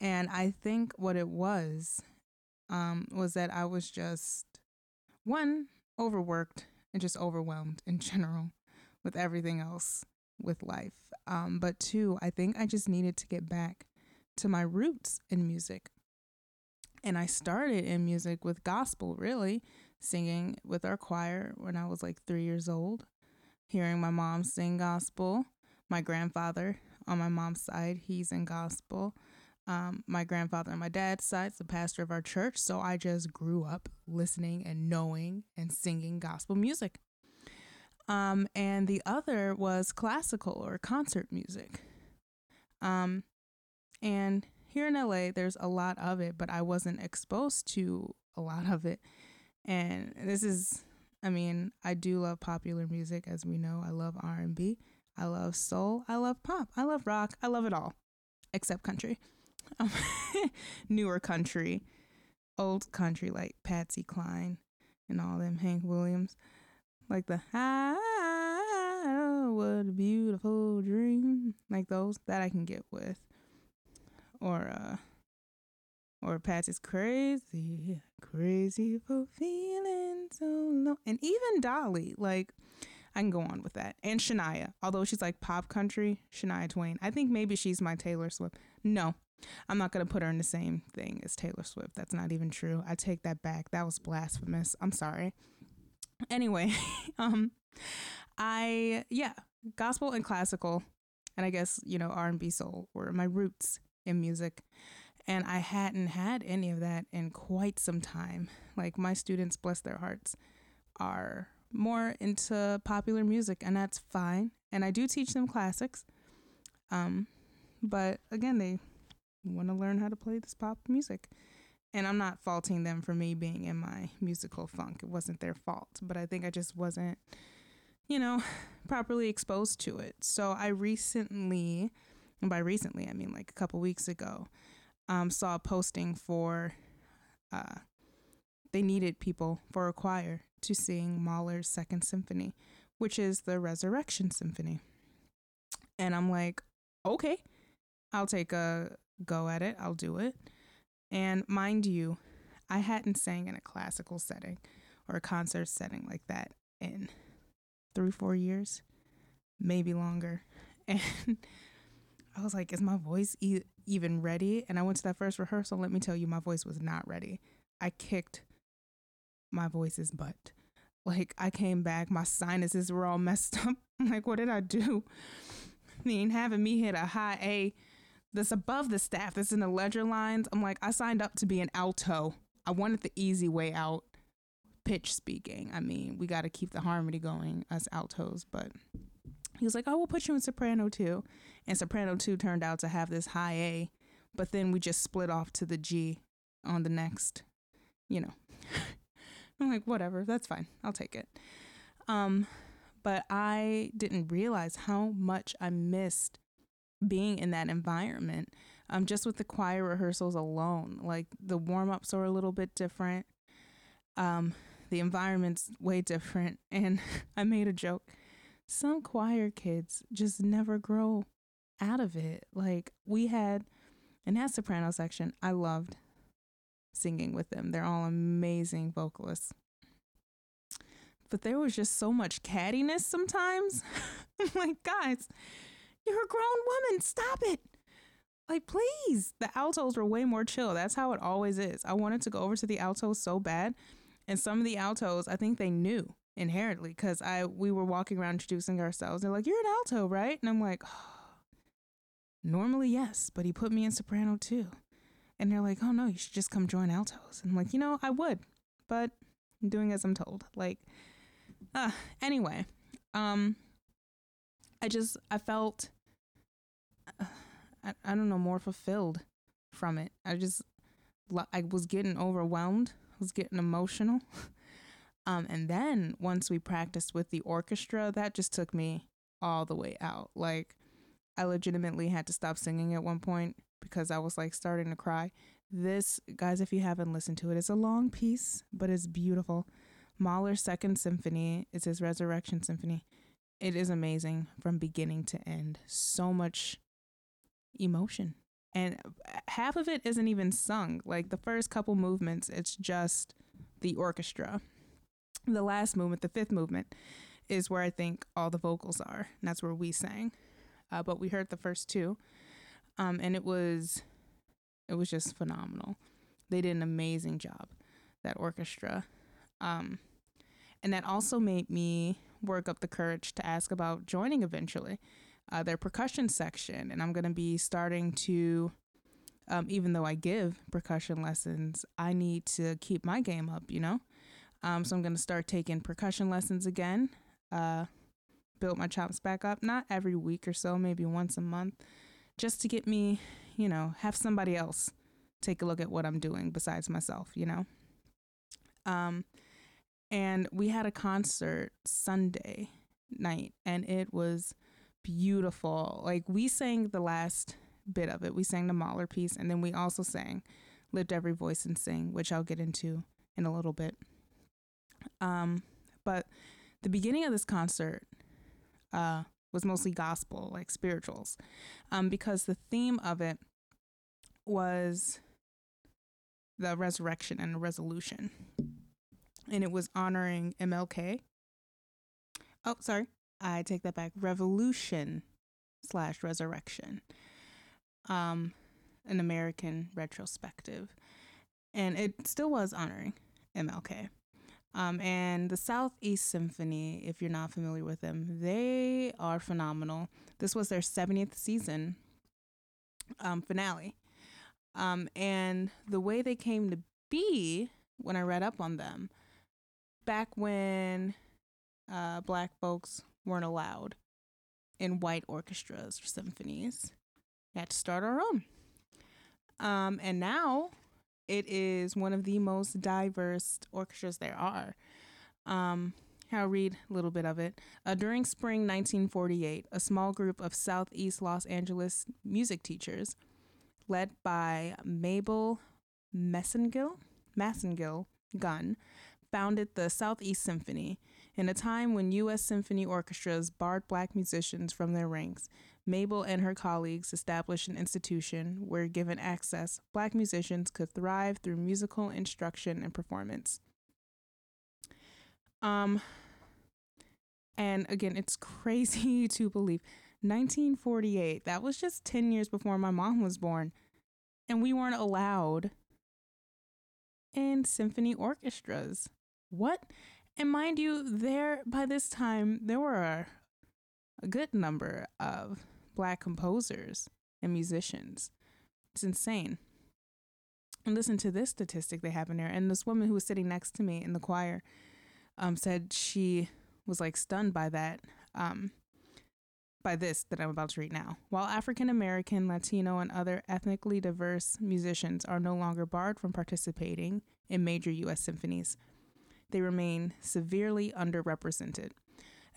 And I think what it was um, was that I was just, one, overworked and just overwhelmed in general with everything else with life. Um, but two, I think I just needed to get back to my roots in music. And I started in music with gospel, really, singing with our choir when I was like three years old, hearing my mom sing gospel. My grandfather on my mom's side, he's in gospel. Um, my grandfather on my dad's side is the pastor of our church. So I just grew up listening and knowing and singing gospel music. Um, and the other was classical or concert music. Um, and here in LA, there's a lot of it, but I wasn't exposed to a lot of it. And this is, I mean, I do love popular music, as we know. I love R&B, I love soul, I love pop, I love rock, I love it all. except country. Um, newer country, old country like Patsy Cline and all them Hank Williams, like the ah, what a beautiful dream, like those that I can get with, or uh, or Patsy's crazy, crazy for feeling so low, and even Dolly, like. I can go on with that. And Shania, although she's like pop country, Shania Twain. I think maybe she's my Taylor Swift. No, I'm not going to put her in the same thing as Taylor Swift. That's not even true. I take that back. That was blasphemous. I'm sorry. Anyway, um I yeah, gospel and classical and I guess, you know, R&B soul were my roots in music. And I hadn't had any of that in quite some time. Like my students, bless their hearts, are more into popular music and that's fine. And I do teach them classics. Um but again, they want to learn how to play this pop music. And I'm not faulting them for me being in my musical funk. It wasn't their fault, but I think I just wasn't, you know, properly exposed to it. So I recently, and by recently, I mean like a couple weeks ago, um, saw a posting for, uh, they needed people for a choir to sing Mahler's Second Symphony, which is the Resurrection Symphony. And I'm like, okay, I'll take a go at it. I'll do it. And mind you, I hadn't sang in a classical setting or a concert setting like that in three, four years, maybe longer. And I was like, is my voice e- even ready? And I went to that first rehearsal. Let me tell you, my voice was not ready. I kicked my voice's butt. Like, I came back, my sinuses were all messed up. Like, what did I do? I mean, having me hit a high A that's above the staff, that's in the ledger lines. I'm like, I signed up to be an alto. I wanted the easy way out. Pitch speaking. I mean, we got to keep the harmony going as altos, but he was like, "Oh, we'll put you in soprano two," and soprano two turned out to have this high A, but then we just split off to the G on the next, you know. I'm like, whatever, that's fine, I'll take it. Um, but I didn't realize how much I missed being in that environment. Um, just with the choir rehearsals alone, like the warm ups are a little bit different. Um, the environment's way different. And I made a joke. Some choir kids just never grow out of it. Like we had in that soprano section, I loved singing with them. They're all amazing vocalists. But there was just so much cattiness sometimes. Like, guys, you're a grown woman. Stop it. Like, please. The altos were way more chill. That's how it always is. I wanted to go over to the altos so bad. And some of the altos, I think they knew inherently because I we were walking around introducing ourselves. They're like, You're an alto, right? And I'm like, oh, normally yes, but he put me in soprano two. And they're like, Oh no, you should just come join altos. And I'm like, you know, I would, but I'm doing as I'm told. Like, uh, anyway, um, I just I felt I, I don't know, more fulfilled from it. I just, I was getting overwhelmed, I was getting emotional. Um, and then once we practiced with the orchestra, that just took me all the way out. Like, I legitimately had to stop singing at one point because I was like starting to cry. This, guys, if you haven't listened to it, it's a long piece, but it's beautiful. Mahler's Second Symphony is his Resurrection Symphony. It is amazing from beginning to end. So much emotion. And half of it isn't even sung. Like the first couple movements, it's just the orchestra. The last movement, the fifth movement, is where I think all the vocals are. And that's where we sang. Uh, but we heard the first two. Um, and it was it was just phenomenal. They did an amazing job, that orchestra. Um, and that also made me work up the courage to ask about joining eventually uh, their percussion section. And I'm going to be starting to, um, even though I give percussion lessons, I need to keep my game up, you know? Um, so I'm going to start taking percussion lessons again, uh, build my chops back up, not every week or so, maybe once a month, just to get me, you know, have somebody else take a look at what I'm doing besides myself, you know? Um, and we had a concert Sunday night, and it was beautiful. Like we sang the last bit of it. We sang the Mahler piece, and then we also sang "Lift Every Voice and Sing," which I'll get into in a little bit. Um, but the beginning of this concert uh, was mostly gospel, like spirituals, um, because the theme of it was the resurrection and the resolution. And it was honoring MLK. Oh, sorry. I take that back. Revolution slash resurrection. Um, an American retrospective. And it still was honoring MLK. Um, and the Southeast Symphony, if you're not familiar with them, they are phenomenal. This was their 70th season um, finale. Um, and the way they came to be, when I read up on them, back when uh, black folks weren't allowed in white orchestras or symphonies, we had to start our own. Um, and now it is one of the most diverse orchestras there are. Um, I'll read a little bit of it. Uh, during spring 1948, a small group of Southeast Los Angeles music teachers, led by Mabel Messengill, Massengill Gunn, founded the Southeast Symphony. In a time when U.S. symphony orchestras barred black musicians from their ranks, Mabel and her colleagues established an institution where, given access, black musicians could thrive through musical instruction and performance. Um, and again, it's crazy to believe 1948, that was just 10 years before my mom was born, and we weren't allowed in symphony orchestras. What? And mind you, there by this time there were a, good number of black composers and musicians. It's insane. And listen to this statistic they have in there. And this woman who was sitting next to me in the choir um, said she was like stunned by that, um, by this that I'm about to read now. While African American, Latino, and other ethnically diverse musicians are no longer barred from participating in major U.S. symphonies, they remain severely underrepresented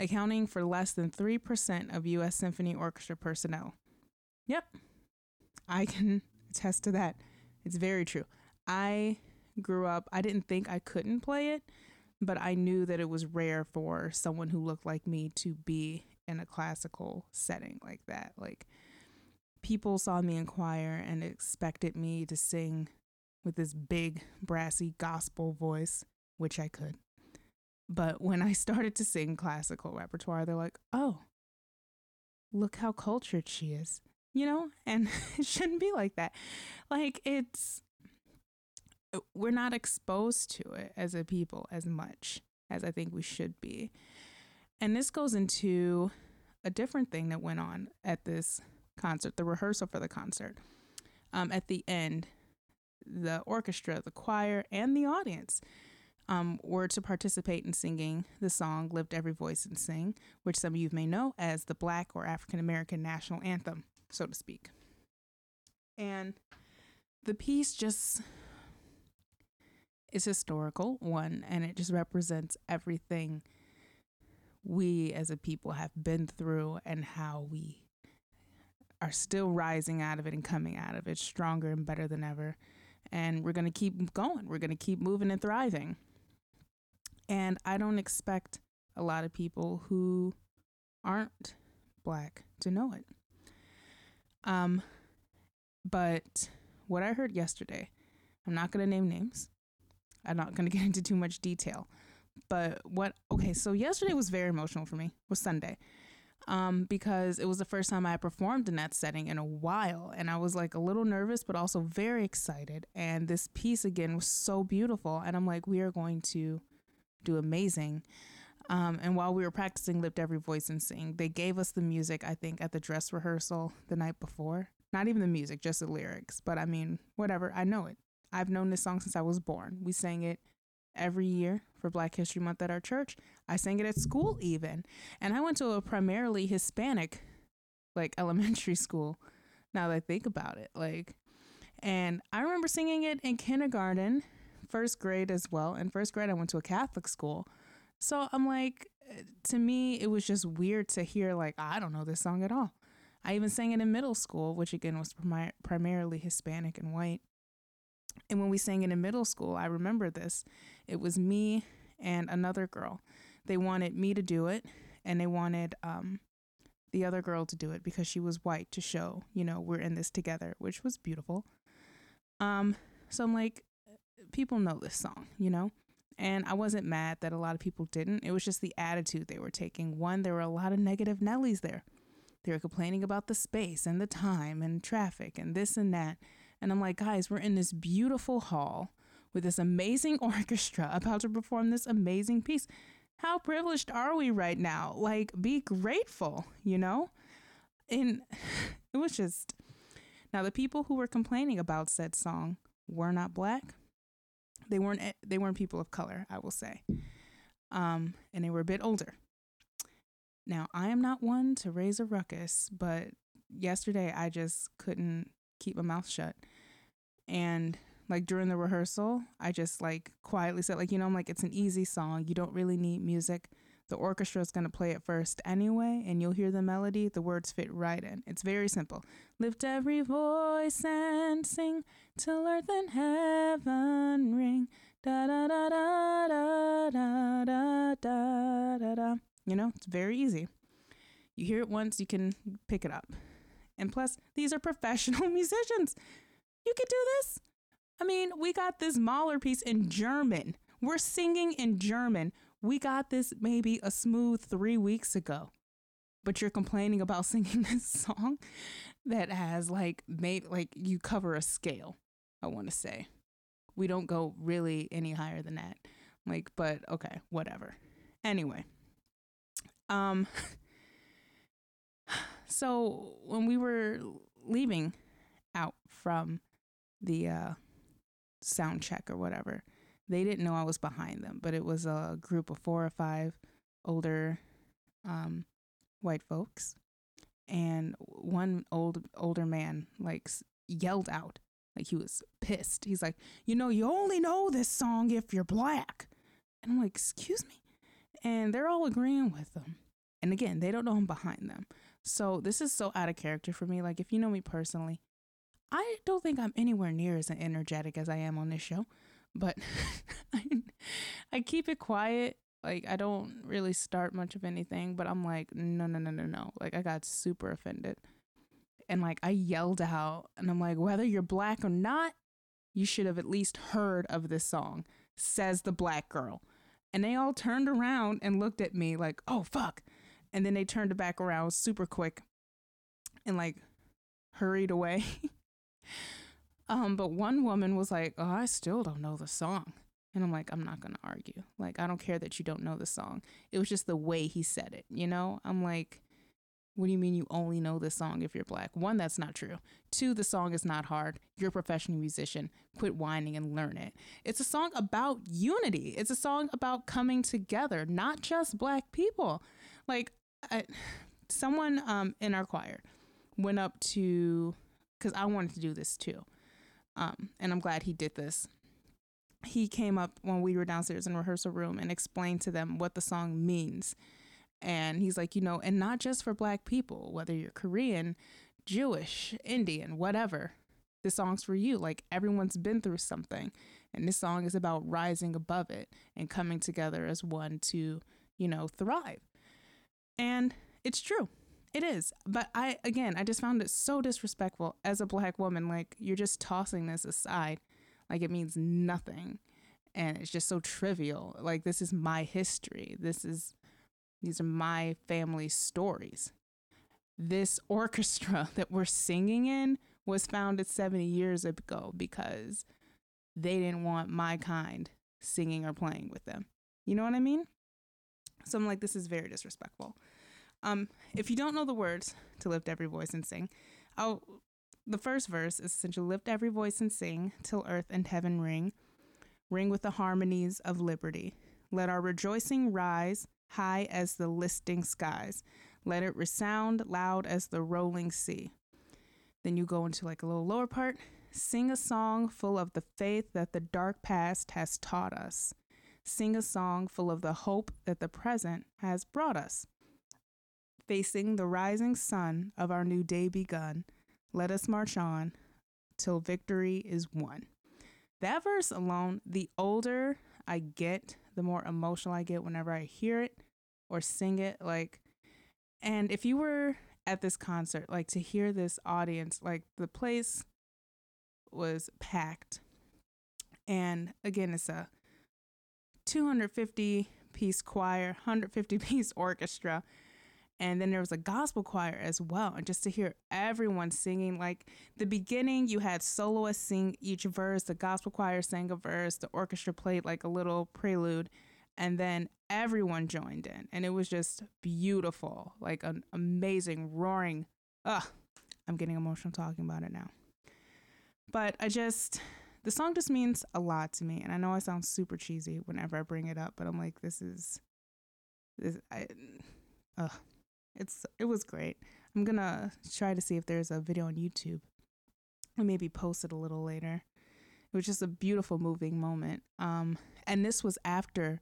accounting for less than 3% of U.S. Symphony Orchestra personnel. Yep, I can attest to that. It's very true. I grew up, I didn't think I couldn't play it, but I knew that it was rare for someone who looked like me to be in a classical setting like that. Like, people saw me in choir and expected me to sing with this big, brassy gospel voice, which I could. But when I started to sing classical repertoire, they're like, oh, look how cultured she is, you know? And it shouldn't be like that. Like, it's, we're not exposed to it as a people as much as I think we should be. And this goes into a different thing that went on at this concert, the rehearsal for the concert. Um, at the end, the orchestra, the choir, and the audience um, were to participate in singing the song Lift Every Voice and Sing, which some of you may know as the Black or African American national anthem, so to speak. And the piece just is historical, one, and it just represents everything we as a people have been through and how we are still rising out of it and coming out of it stronger and better than ever. And we're going to keep going. We're going to keep moving and thriving. And I don't expect a lot of people who aren't black to know it. Um, but what I heard yesterday, I'm not going to name names. I'm not going to get into too much detail. But what, okay, so yesterday was very emotional for me, was Sunday. Um, because it was the first time I performed in that setting in a while. And I was like a little nervous, but also very excited. And this piece again was so beautiful. And I'm like, we are going to do amazing. Um, and while we were practicing Lift Every Voice and Sing, they gave us the music, I think, at the dress rehearsal the night before. Not even the music, just the lyrics. But I mean, whatever, I know it. I've known this song since I was born. We sang it every year for Black History Month at our church. I sang it at school, even. And I went to a primarily Hispanic, like, elementary school, now that I think about it. Like, and I remember singing it in kindergarten first grade as well. In first grade, I went to a Catholic school. So I'm like, to me, it was just weird to hear, like, I don't know this song at all. I even sang it in middle school, which again was prim- primarily Hispanic and white. And when we sang it in middle school, I remember this. It was me and another girl. They wanted me to do it, and they wanted um, the other girl to do it because she was white to show, you know, we're in this together, which was beautiful. Um, so I'm like, people know this song, you know? And I wasn't mad that a lot of people didn't. It was just the attitude they were taking. One, there were a lot of negative Nellies there. They were complaining about the space and the time and traffic and this and that. And I'm like, guys, we're in this beautiful hall with this amazing orchestra about to perform this amazing piece. How privileged are we right now? Like, be grateful, you know? And it was just. Now, the people who were complaining about said song were not black. They weren't. They weren't people of color. I will say, um, and they were a bit older. Now, I am not one to raise a ruckus, but yesterday I just couldn't keep my mouth shut. And like during the rehearsal, I just like quietly said, like, you know, I'm like, it's an easy song. You don't really need music. The orchestra is going to play it first anyway, and you'll hear the melody. The words fit right in. It's very simple. Lift every voice and sing till earth and heaven ring. Da da da da da da da da da da. You know, it's very easy. You hear it once, you can pick it up. And plus, these are professional musicians. You could do this. I mean, we got this Mahler piece in German. We're singing in German. We got this maybe a smooth three weeks ago. But you're complaining about singing this song that has like made like you cover a scale, I want to say. We don't go really any higher than that. Like, but okay, whatever. Anyway. Um so when we were leaving out from the uh sound check or whatever. They didn't know I was behind them, but it was a group of four or five older um, white folks, and one old older man like yelled out like he was pissed. He's like, "You know, you only know this song if you're black," and I'm like, "Excuse me," and they're all agreeing with them. And again, they don't know I'm behind them. So this is so out of character for me. Like if you know me personally, I don't think I'm anywhere near as energetic as I am on this show, but I, I keep it quiet. Like I don't really start much of anything, but I'm like, no, no, no, no, no. Like I got super offended. And like I yelled out and I'm like, whether you're black or not, you should have at least heard of this song, says the black girl. And they all turned around and looked at me like, oh fuck. And then they turned back around super quick and like hurried away. Um, but one woman was like, "Oh, I still don't know the song." And I'm like, I'm not going to argue. Like, I don't care that you don't know the song. It was just the way he said it, you know? I'm like, what do you mean you only know this song if you're black? One, that's not true. Two, the song is not hard. You're a professional musician. Quit whining and learn it. It's a song about unity. It's a song about coming together, not just black people. Like, I, someone um, in our choir went up to because I wanted to do this too. Um, and I'm glad he did this. He came up when we were downstairs in rehearsal room and explained to them what the song means. And he's like, you know, and not just for black people, whether you're Korean, Jewish, Indian, whatever. This song's for you. Like everyone's been through something. And this song is about rising above it and coming together as one to, you know, thrive. And it's true. It is. But I, again, I just found it so disrespectful as a black woman. Like, you're just tossing this aside. Like, it means nothing. And it's just so trivial. Like, this is my history. This is, these are my family stories. This orchestra that we're singing in was founded 70 years ago because they didn't want my kind singing or playing with them. You know what I mean? So I'm like, this is very disrespectful. Um, if you don't know the words to lift every voice and sing, I'll the first verse is essentially lift every voice and sing till earth and heaven ring, ring with the harmonies of liberty. Let our rejoicing rise high as the listing skies. Let it resound loud as the rolling sea. Then you go into like a little lower part. Sing a song full of the faith that the dark past has taught us. Sing a song full of the hope that the present has brought us Facing the rising sun of our new day begun, let us march on till victory is won. That verse alone, the older I get, the more emotional I get whenever I hear it or sing it. Like, and if you were at this concert, like to hear this audience, like the place was packed. And again, it's a 250 piece choir, 150 piece orchestra. And then there was a gospel choir as well. And just to hear everyone singing, like the beginning, you had soloists sing each verse, the gospel choir sang a verse, the orchestra played like a little prelude, and then everyone joined in. And it was just beautiful, like an amazing, roaring. Ugh, I'm getting emotional talking about it now. But I just, the song just means a lot to me. And I know I sound super cheesy whenever I bring it up, but I'm like, this is, this, I, ugh it's it was great. I'm gonna try to see if there's a video on YouTube and maybe post it a little later. It was just a beautiful, moving moment. Um, and this was after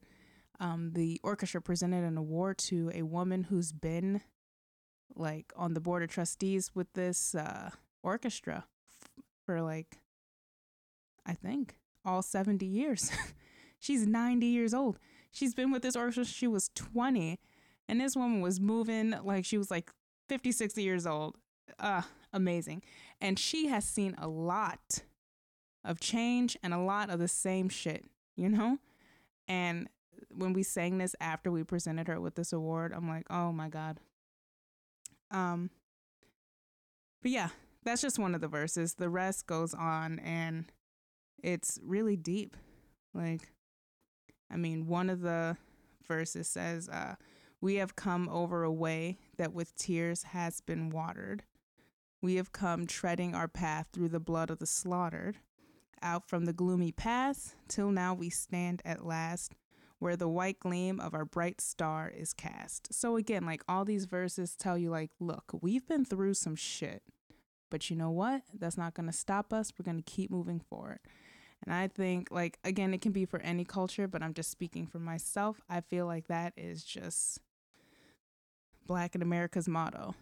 um, the orchestra presented an award to a woman who's been like on the board of trustees with this uh, orchestra f- for like I think all 70 years. She's 90 years old. She's been with this orchestra she was 20 and this woman was moving like she was like 50, 60 years old. Uh, amazing. And she has seen a lot of change and a lot of the same shit, you know? And when we sang this after we presented her with this award, I'm like, oh my God. Um, but yeah, that's just one of the verses. The rest goes on and it's really deep. Like, I mean, one of the verses says, uh, we have come over a way that with tears has been watered. We have come treading our path through the blood of the slaughtered. Out from the gloomy path, till now we stand at last, where the white gleam of our bright star is cast. So, again, like all these verses tell you, like, look, we've been through some shit, but you know what? That's not going to stop us. We're going to keep moving forward. And I think, like, again, it can be for any culture, but I'm just speaking for myself. I feel like that is just Black in America's motto.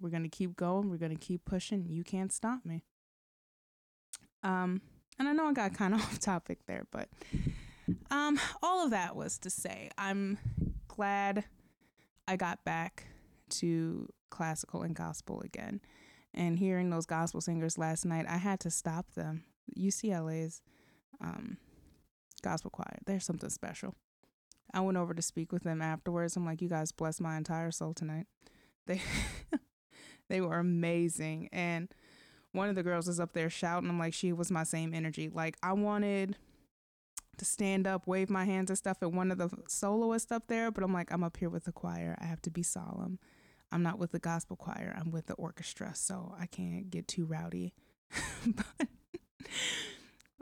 We're going to keep going. We're going to keep pushing. You can't stop me. Um, and I know I got kind of off topic there, but um, all of that was to say I'm glad I got back to classical and gospel again. And hearing those gospel singers last night, I had to stop them. UCLA's um, gospel choir, there's something special. I went over to speak with them afterwards. I'm like, you guys bless my entire soul tonight. They they were amazing. And one of the girls was up there shouting. I'm like, she was my same energy. Like I wanted to stand up, wave my hands and stuff at one of the soloists up there, but I'm like, I'm up here with the choir. I have to be solemn. I'm not with the gospel choir. I'm with the orchestra, so I can't get too rowdy. but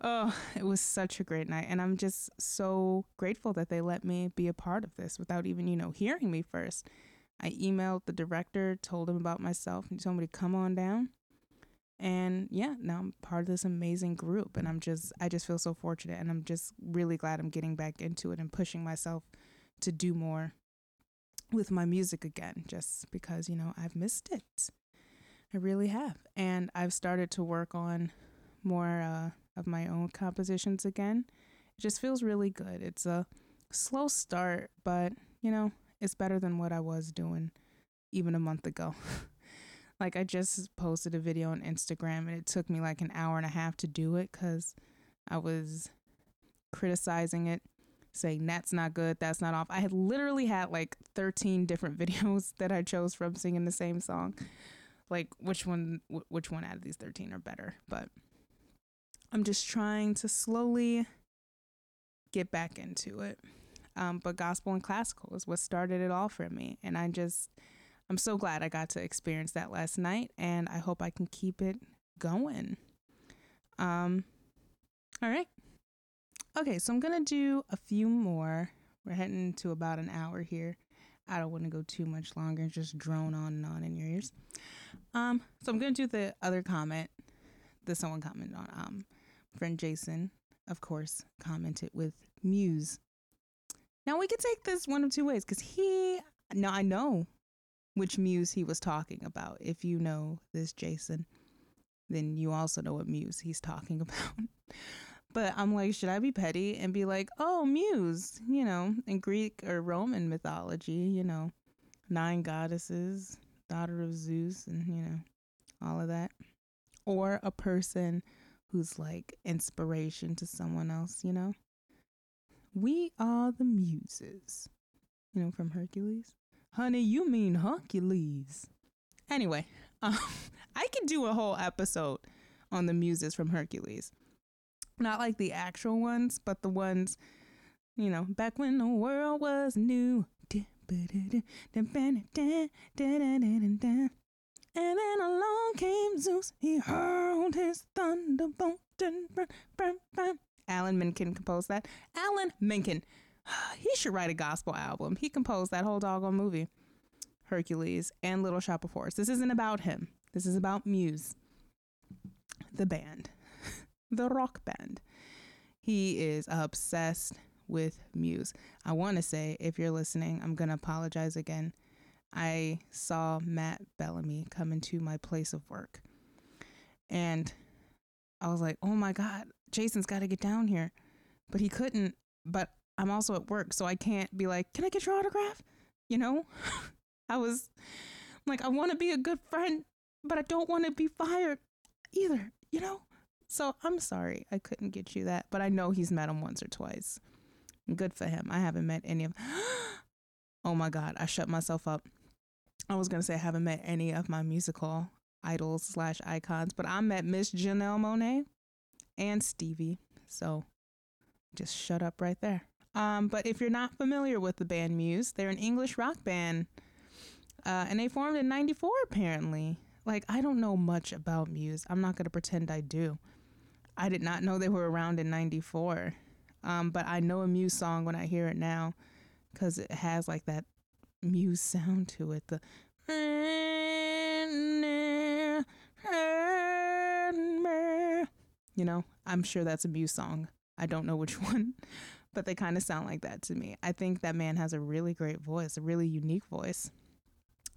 Oh, it was such a great night. And I'm just so grateful that they let me be a part of this without even, you know, hearing me first. I emailed the director, told him about myself, and he told me to come on down. And yeah, now I'm part of this amazing group. And I'm just, I just feel so fortunate. And I'm just really glad I'm getting back into it and pushing myself to do more with my music again, just because, you know, I've missed it. I really have. And I've started to work on more uh, of my own compositions again. It just feels really good. It's a slow start, but you know, it's better than what I was doing even a month ago. like I just posted a video on Instagram and it took me like an hour and a half to do it cuz I was criticizing it, saying that's not good, that's not off. I had literally had like 13 different videos that I chose from singing the same song. Like which one which one out of these 13 are better, but I'm just trying to slowly get back into it. Um, but gospel and classical is what started it all for me. And I just, I'm so glad I got to experience that last night. And I hope I can keep it going. Um, all right. Okay, so I'm going to do a few more. We're heading to about an hour here. I don't want to go too much longer and just drone on and on in your ears. Um, so I'm going to do the other comment that someone commented on. Um, friend Jason, of course, commented with Muse. Now we could take this one of two ways because he, now I know which Muse he was talking about. If you know this Jason, then you also know what Muse he's talking about. but I'm like, should I be petty and be like, oh, Muse, you know, in Greek or Roman mythology, you know, nine goddesses, daughter of Zeus, and, you know, all of that? Or a person who's like inspiration to someone else, you know? We are the muses, you know, from Hercules. Honey, you mean Hercules. Anyway, um, I could do a whole episode on the muses from Hercules. Not like the actual ones, but the ones, you know, back when the world was new. And then along came Zeus. He hurled his thunderbolt. Alan Menken composed that. Alan Menken. He should write a gospel album. He composed that whole doggone movie. Hercules and Little Shop of Horrors. This isn't about him. This is about Muse, the band, the rock band. He is obsessed with Muse. I want to say, if you're listening, I'm going to apologize again. I saw Matt Bellamy come into my place of work. And I was like, oh my God, Jason's got to get down here. But he couldn't. But I'm also at work, so I can't be like, can I get your autograph? You know? I was like, I want to be a good friend, but I don't want to be fired either, you know? So I'm sorry I couldn't get you that, but I know he's met him once or twice. Good for him. I haven't met any of Oh my god, I shut myself up. I was gonna say I haven't met any of my musical idols slash icons, but I met Miss Janelle Monáe and Stevie. So just shut up right there. Um, but if you're not familiar with the band Muse, they're an English rock band uh, and they formed in 94 apparently. Like, I don't know much about Muse. I'm not going to pretend I do. I did not know they were around in 94. Um, but I know a Muse song when I hear it now because it has like that Muse sound to it. The you know, I'm sure that's a Muse song. I don't know which one, but they kind of sound like that to me. I think that man has a really great voice, a really unique voice.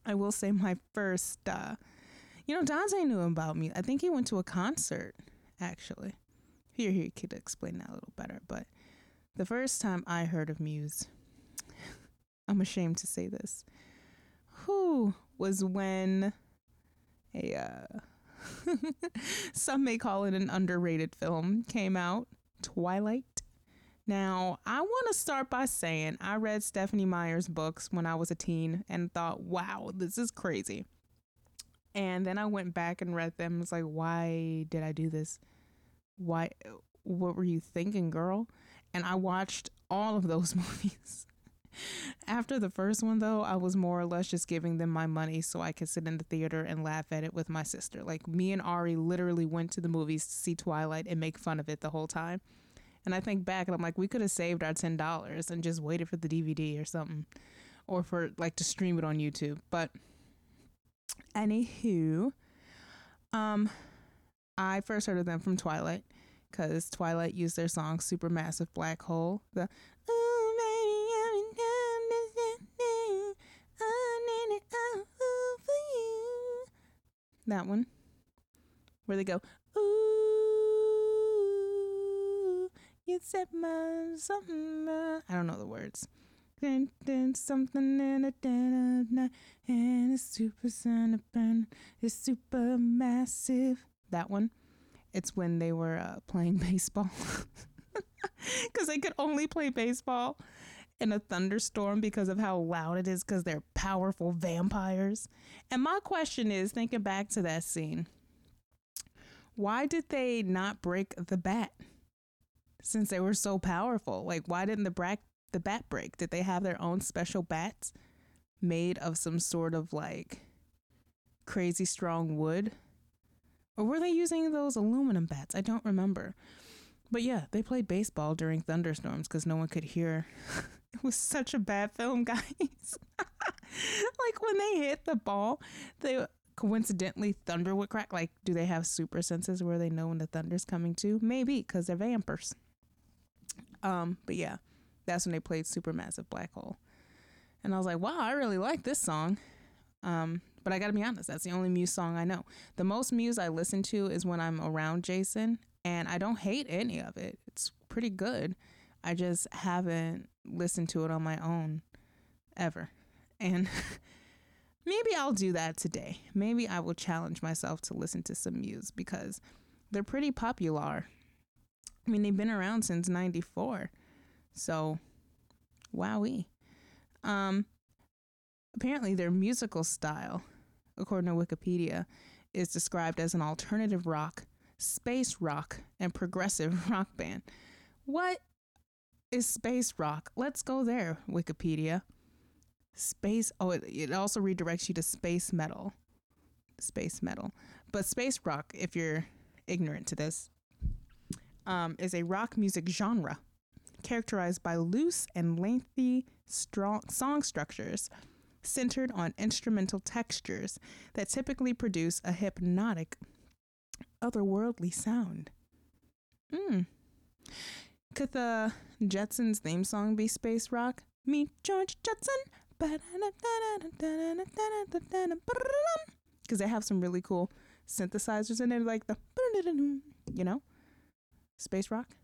I will say my first, uh, you know, Dante knew about me. I think he went to a concert, actually. Here, he could explain that a little better. But the first time I heard of Muse, I'm ashamed to say this, who was when a, uh, some may call it an underrated film, came out, Twilight. Now, I want to start by saying I read Stephenie Meyer's books when I was a teen and thought, wow, this is crazy. And then I went back and read them. It's like, why did I do this? Why? What were you thinking, girl? And I watched all of those movies. After the first one, though, I was more or less just giving them my money so I could sit in the theater and laugh at it with my sister. Like, me and Ari literally went to the movies to see Twilight and make fun of it the whole time. And I think back and I'm like, we could have saved our ten dollars and just waited for the DVD or something, or for like to stream it on YouTube. But anywho, um, I first heard of them from Twilight because Twilight used their song "Supermassive Black Hole." The that one, where they go, ooh, You said my something. I don't know the words. Then, then something in a and it's super sun it's super massive. That one. It's when they were uh, playing baseball. Because they could only play baseball in a thunderstorm because of how loud it is because they're powerful vampires. And my question is thinking back to that scene, why did they not break the bat? since they were so powerful. Like, why didn't the brat the bat break? Did they have their own special bats made of some sort of like crazy strong wood? Or were they using those aluminum bats? I don't remember. But yeah, they played baseball during thunderstorms because no one could hear. it was such a bad film, guys. like when they hit the ball, they coincidentally thunder would crack. Like, do they have super senses where they know when the thunder's coming to? Maybe because they're vampires. Um, but yeah, that's when they played Supermassive Black Hole. And I was like, wow, I really like this song. Um, but I gotta be honest, that's the only Muse song I know. The most Muse I listen to is when I'm around Jason, and I don't hate any of it. It's pretty good. I just haven't listened to it on my own ever. And maybe I'll do that today. Maybe I will challenge myself to listen to some Muse because they're pretty popular. I mean, they've been around since 94. So, wowee. Um, apparently, their musical style, according to Wikipedia, is described as an alternative rock, space rock, and progressive rock band. What is space rock? Let's go there, Wikipedia. Space, oh, it, it also redirects you to space metal. Space metal. But space rock, if you're ignorant to this, um, is a rock music genre characterized by loose and lengthy strong song structures centered on instrumental textures that typically produce a hypnotic, otherworldly sound. Mm. Could the Jetsons theme song be space rock? Meet George Jetson. Because they have some really cool synthesizers in it, like the, you know, space rock.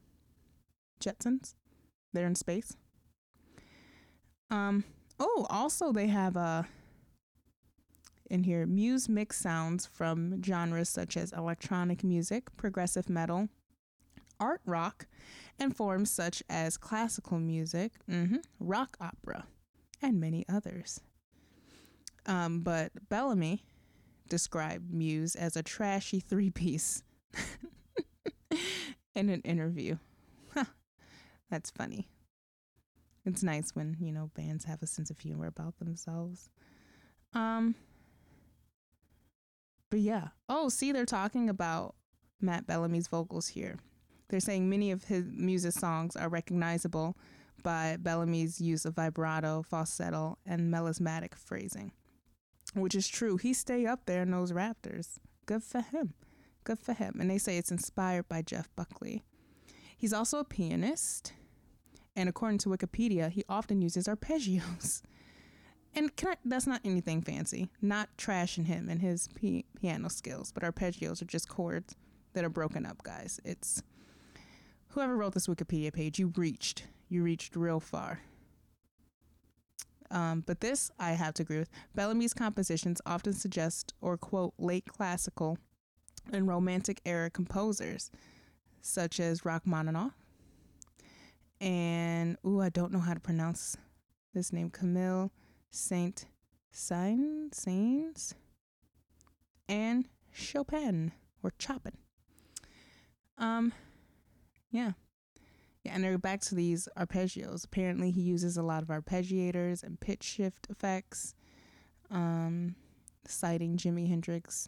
Jetsons. They're in space. Um. Oh, also they have a. Uh, in here, Muse mix sounds from genres such as electronic music, progressive metal, art rock, and forms such as classical music, mm-hmm, rock opera, and many others. Um, but Bellamy described Muse as a trashy three piece in an interview. That's funny. It's nice when, you know, bands have a sense of humor about themselves. Um But yeah. Oh, see they're talking about Matt Bellamy's vocals here. They're saying many of his music songs are recognizable by Bellamy's use of vibrato, falsetto, and melismatic phrasing. Which is true. He stay up there in those rafters. Good for him. Good for him. And they say it's inspired by Jeff Buckley. He's also a pianist. And according to Wikipedia, he often uses arpeggios. And I, that's not anything fancy. Not trashing him and his p- piano skills, but arpeggios are just chords that are broken up, guys. It's whoever wrote this Wikipedia page, you reached. You reached real far. Um, but this I have to agree with. Bellamy's compositions often suggest or quote late classical and romantic era composers, such as Rachmaninoff. And ooh, I don't know how to pronounce this name. Camille Saint Sains and Chopin or Chopin. Um, yeah. Yeah, and they're back to these arpeggios. Apparently, he uses a lot of arpeggiators and pitch shift effects, um, citing Jimi Hendrix.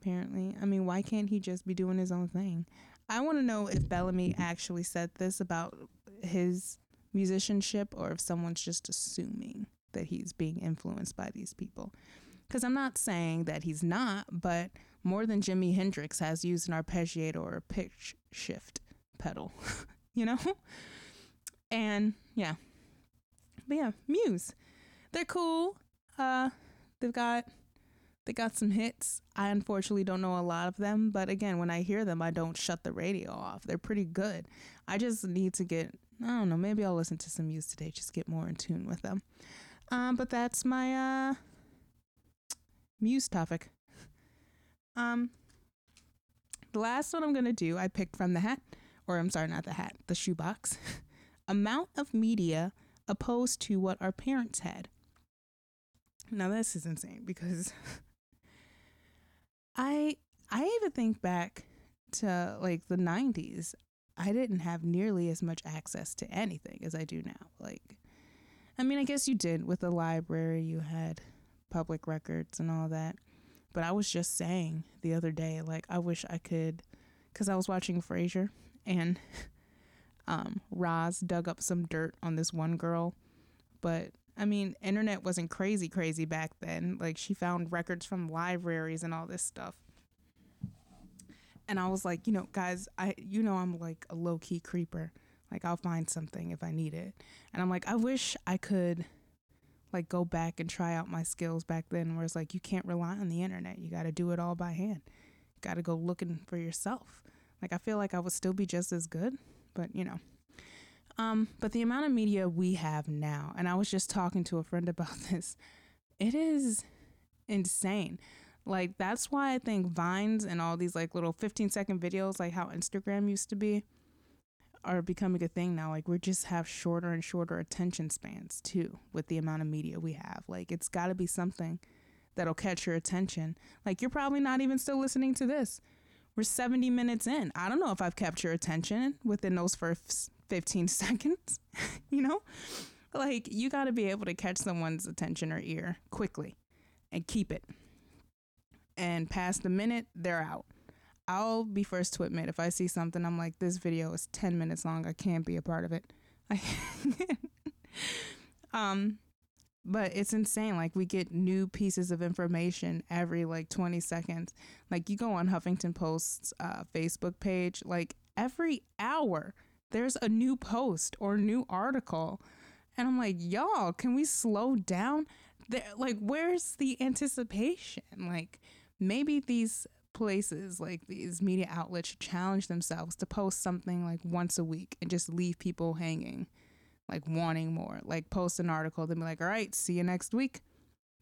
Apparently, I mean, why can't he just be doing his own thing? I want to know if Bellamy actually said this about his musicianship or if someone's just assuming that he's being influenced by these people. Because I'm not saying that he's not, but more than Jimi Hendrix has used an arpeggiator or a pitch shift pedal, you know? And yeah. But yeah, Muse. They're cool. Uh they've got they got some hits. I unfortunately don't know a lot of them, but again, when I hear them, I don't shut the radio off. They're pretty good. I just need to get I don't know, maybe I'll listen to some Muse today, just get more in tune with them. Um, but that's my uh Muse topic. Um the last one I'm gonna do, I picked from the hat, or I'm sorry, not the hat, the shoebox. Amount of media opposed to what our parents had. Now this is insane because I I even think back to like the 90s. I didn't have nearly as much access to anything as I do now. Like I mean, I guess you did with the library, you had public records and all that. But I was just saying the other day, like, I wish I could, because I was watching Frasier and um, Roz dug up some dirt on this one girl. But I mean, internet wasn't crazy, crazy back then. Like, she found records from libraries and all this stuff. And I was like, you know, guys, I, you know, I'm like a low key creeper. Like, I'll find something if I need it. And I'm like, I wish I could like go back and try out my skills back then where it's like you can't rely on the internet. You got to do it all by hand. You Got to go looking for yourself. Like I feel like I would still be just as good, but you know. Um, but the amount of media we have now, and I was just talking to a friend about this, it is insane. Like that's why I think vines and all these like little 15 second videos like how Instagram used to be are becoming a thing now. Like we just have shorter and shorter attention spans too with the amount of media we have. Like it's got to be something that'll catch your attention. Like you're probably not even still listening to this. We're 70 minutes in. I don't know if I've kept your attention within those first 15 seconds, you know? Like you got to be able to catch someone's attention or ear quickly and keep it. And past the minute, they're out. I'll be first to admit if I see something, I'm like, this video is 10 minutes long. I can't be a part of it. I um, but it's insane. Like we get new pieces of information every like 20 seconds. Like you go on Huffington Post's uh, Facebook page, like every hour there's a new post or new article. And I'm like, y'all, can we slow down? There, like, where's the anticipation? Like, maybe these places like these media outlets challenge themselves to post something like once a week and just leave people hanging, like wanting more. Like post an article, then be like, all right, see you next week.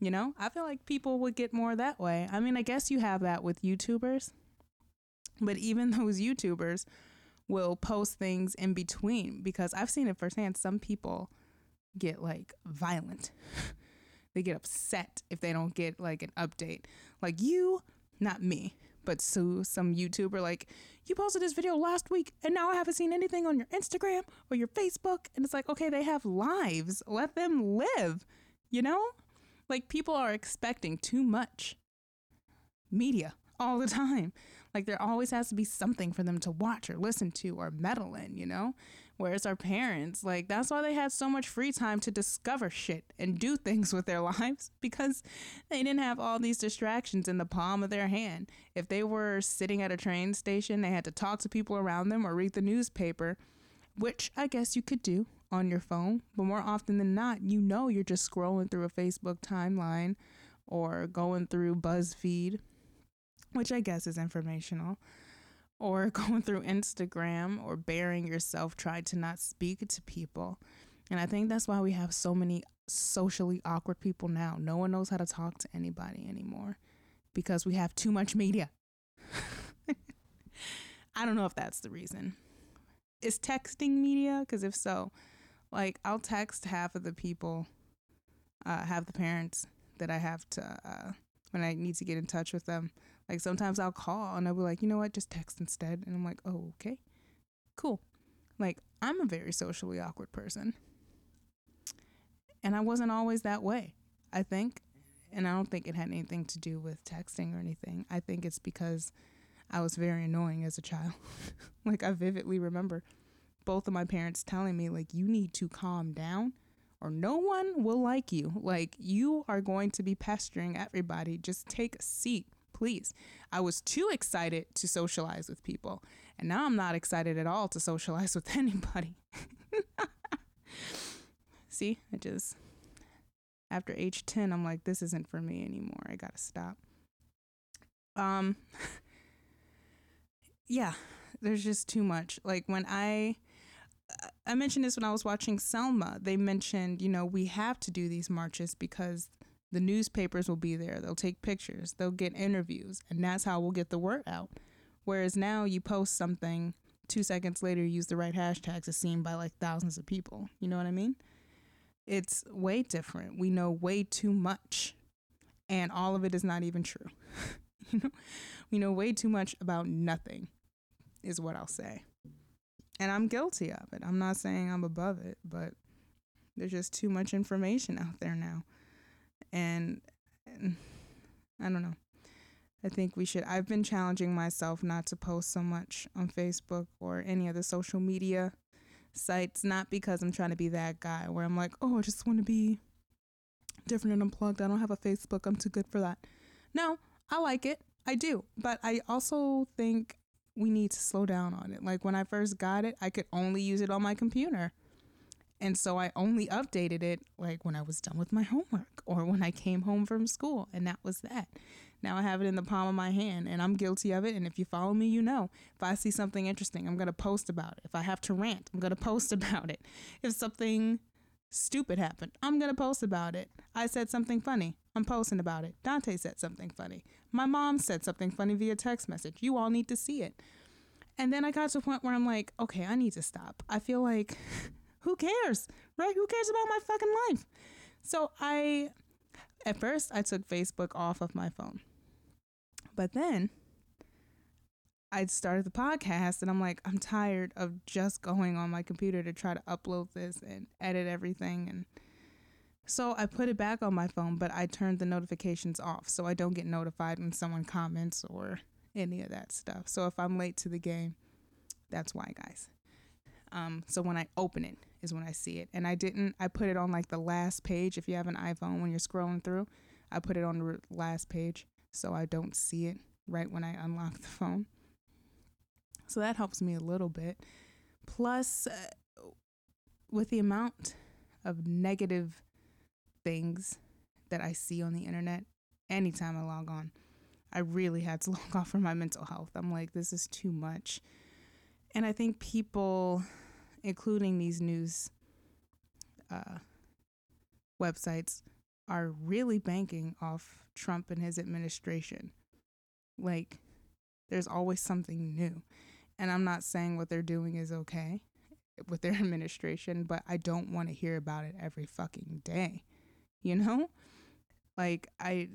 You know, I feel like people would get more that way. I mean, I guess you have that with YouTubers, but even those YouTubers will post things in between because I've seen it firsthand. Some people get like violent. they get upset if they don't get like an update. Like you not me, but Sue, some YouTuber like, you posted this video last week and now I haven't seen anything on your Instagram or your Facebook. And it's like, okay, they have lives. Let them live, you know? Like people are expecting too much media all the time. Like there always has to be something for them to watch or listen to or meddle in, you know? Whereas our parents, like, that's why they had so much free time to discover shit and do things with their lives because they didn't have all these distractions in the palm of their hand. If they were sitting at a train station, they had to talk to people around them or read the newspaper, which I guess you could do on your phone. But more often than not, you know you're just scrolling through a Facebook timeline or going through BuzzFeed, which I guess is informational or going through Instagram or bearing yourself, try to not speak to people. And I think that's why we have so many socially awkward people now. No one knows how to talk to anybody anymore because we have too much media. I don't know if that's the reason. Is texting media? Because if so, like I'll text half of the people, uh, half the parents that I have to, uh, when I need to get in touch with them. Like sometimes I'll call and I'll be like, you know what, just text instead. And I'm like, oh, okay, cool. Like I'm a very socially awkward person. And I wasn't always that way, I think. And I don't think it had anything to do with texting or anything. I think it's because I was very annoying as a child. like I vividly remember both of my parents telling me like you need to calm down or no one will like you. Like you are going to be pestering everybody. Just take a seat please. I was too excited to socialize with people. And now I'm not excited at all to socialize with anybody. See, I just, after age 10, I'm like, this isn't for me anymore. I gotta stop. Um, yeah, there's just too much. Like when I, I mentioned this when I was watching Selma. They mentioned, you know, we have to do these marches because the newspapers will be there. They'll take pictures. They'll get interviews. And that's how we'll get the word out. Whereas now you post something, two seconds later, you use the right hashtags, it's seen by like thousands of people. You know what I mean? It's way different. We know way too much. And all of it is not even true. you know, we know way too much about nothing, is what I'll say. And I'm guilty of it. I'm not saying I'm above it, but there's just too much information out there now and, and I don't know. I think we should. I've been challenging myself not to post so much on Facebook or any other social media sites, not because I'm trying to be that guy where I'm like, oh, I just want to be different and unplugged. I don't have a Facebook. I'm too good for that. No, I like it. I do. But I also think we need to slow down on it. Like when I first got it, I could only use it on my computer. And so I only updated it like when I was done with my homework or when I came home from school. And that was that. Now I have it in the palm of my hand and I'm guilty of it. And if you follow me, you know. If I see something interesting, I'm going to post about it. If I have to rant, I'm going to post about it. If something stupid happened, I'm going to post about it. I said something funny, I'm posting about it. Dante said something funny. My mom said something funny via text message. You all need to see it. And then I got to a point where I'm like, okay, I need to stop. I feel like, who cares, right? Who cares about my fucking life? So I, at first, I took Facebook off of my phone. But then I started the podcast and I'm like, I'm tired of just going on my computer to try to upload this and edit everything. And so I put it back on my phone, but I turned the notifications off so I don't get notified when someone comments or any of that stuff. So if I'm late to the game, that's why, guys. Um, so when I open it is when I see it. And I didn't, I put it on like the last page. If you have an iPhone, when you're scrolling through, I put it on the last page so I don't see it right when I unlock the phone. So that helps me a little bit. Plus, uh, with the amount of negative things that I see on the internet anytime I log on, I really had to log off for my mental health. I'm like, this is too much. And I think people, including these news uh, websites, are really banking off Trump and his administration. Like, there's always something new. And I'm not saying what they're doing is okay with their administration, but I don't want to hear about it every fucking day. You know? Like, I.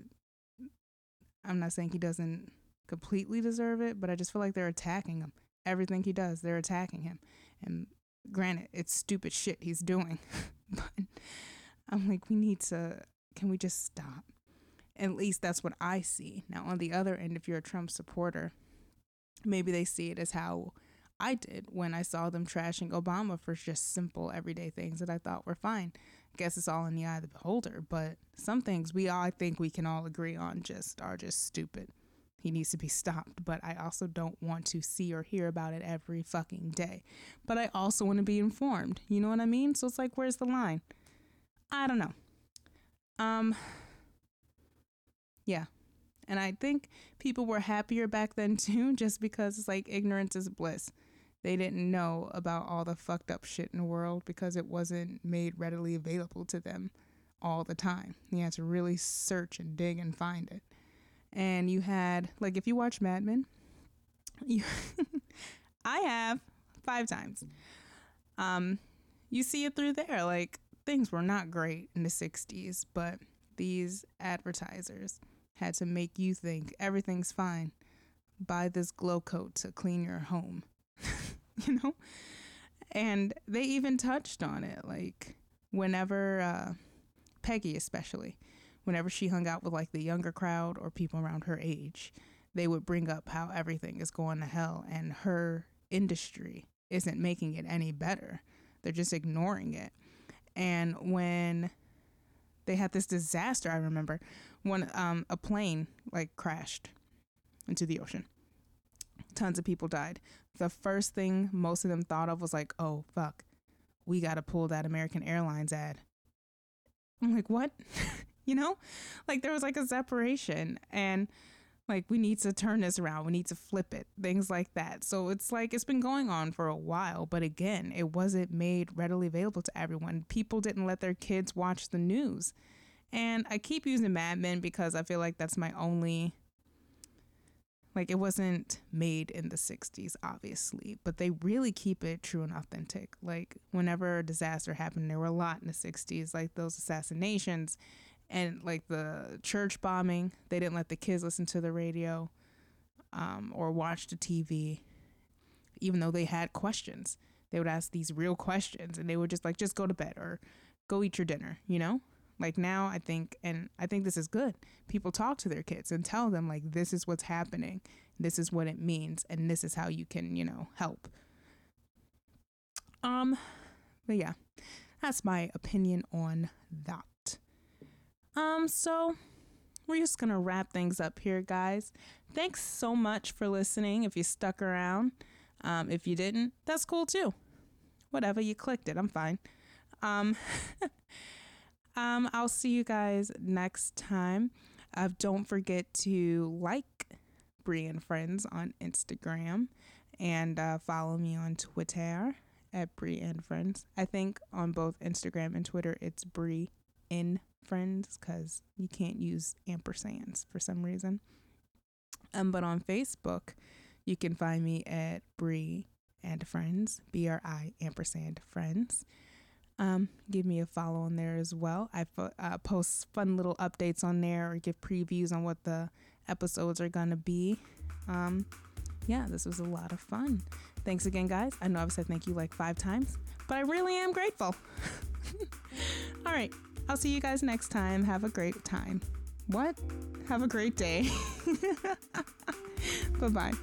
I'm not saying he doesn't completely deserve it, but I just feel like they're attacking him. Everything he does, they're attacking him. And granted, it's stupid shit he's doing. but I'm like, we need to, can we just stop? At least that's what I see. Now, on the other end, if you're a Trump supporter, maybe they see it as how I did when I saw them trashing Obama for just simple everyday things that I thought were fine. I guess it's all in the eye of the beholder, but some things we all I think we can all agree on just are just stupid. He needs to be stopped, but I also don't want to see or hear about it every fucking day. But I also want to be informed. You know what I mean? So it's like where's the line? I don't know. Um yeah. And I think people were happier back then too, just because it's like ignorance is bliss. They didn't know about all the fucked up shit in the world because it wasn't made readily available to them all the time. You had to really search and dig and find it. And you had, like, if you watch Mad Men, you, I have five times. Um, you see it through there. Like, things were not great in the 60s, but these advertisers had to make you think everything's fine. Buy this Glo-Coat to clean your home. you know? And they even touched on it. Like, whenever, uh, Peggy especially, whenever she hung out with like the younger crowd or people around her age, they would bring up how everything is going to hell and her industry isn't making it any better. They're just ignoring it. And when they had this disaster, I remember when um, a plane like crashed into the ocean. Tons of people died. The first thing most of them thought of was like, "Oh fuck, we got to pull that American Airlines ad." I'm like, "What?" you know? Like there was like a separation and like we need to turn this around. We need to flip it. Things like that. So it's like it's been going on for a while, but again, it wasn't made readily available to everyone. People didn't let their kids watch the news and I keep using Mad Men because I feel like that's my only like it wasn't made in the 60s obviously but they really keep it true and authentic like whenever a disaster happened there were a lot in the 60s like those assassinations and like the church bombing they didn't let the kids listen to the radio um, or watch the tv even though they had questions they would ask these real questions and they would just like just go to bed or go eat your dinner you know like now, I think, and I think this is good. People talk to their kids and tell them, like, this is what's happening, this is what it means, and this is how you can, you know, help. Um, but yeah, that's my opinion on that. Um, so we're just gonna wrap things up here, guys. Thanks so much for listening. If you stuck around, um, if you didn't, that's cool too. Whatever, you clicked it, I'm fine. Um, um, I'll see you guys next time. Uh, don't forget to like Brie and Friends on Instagram and uh, follow me on Twitter at Brie and Friends. I think on both Instagram and Twitter it's Brie in Friends because you can't use ampersands for some reason. Um, but on Facebook, you can find me at Brie and Friends, B R I ampersand Friends. Um, give me a follow on there as well. I uh, post fun little updates on there or give previews on what the episodes are going to be. Um, yeah, this was a lot of fun. Thanks again, guys. I know I've said thank you like five times, but I really am grateful. All right. I'll see you guys next time. Have a great time. What? Have a great day. bye bye.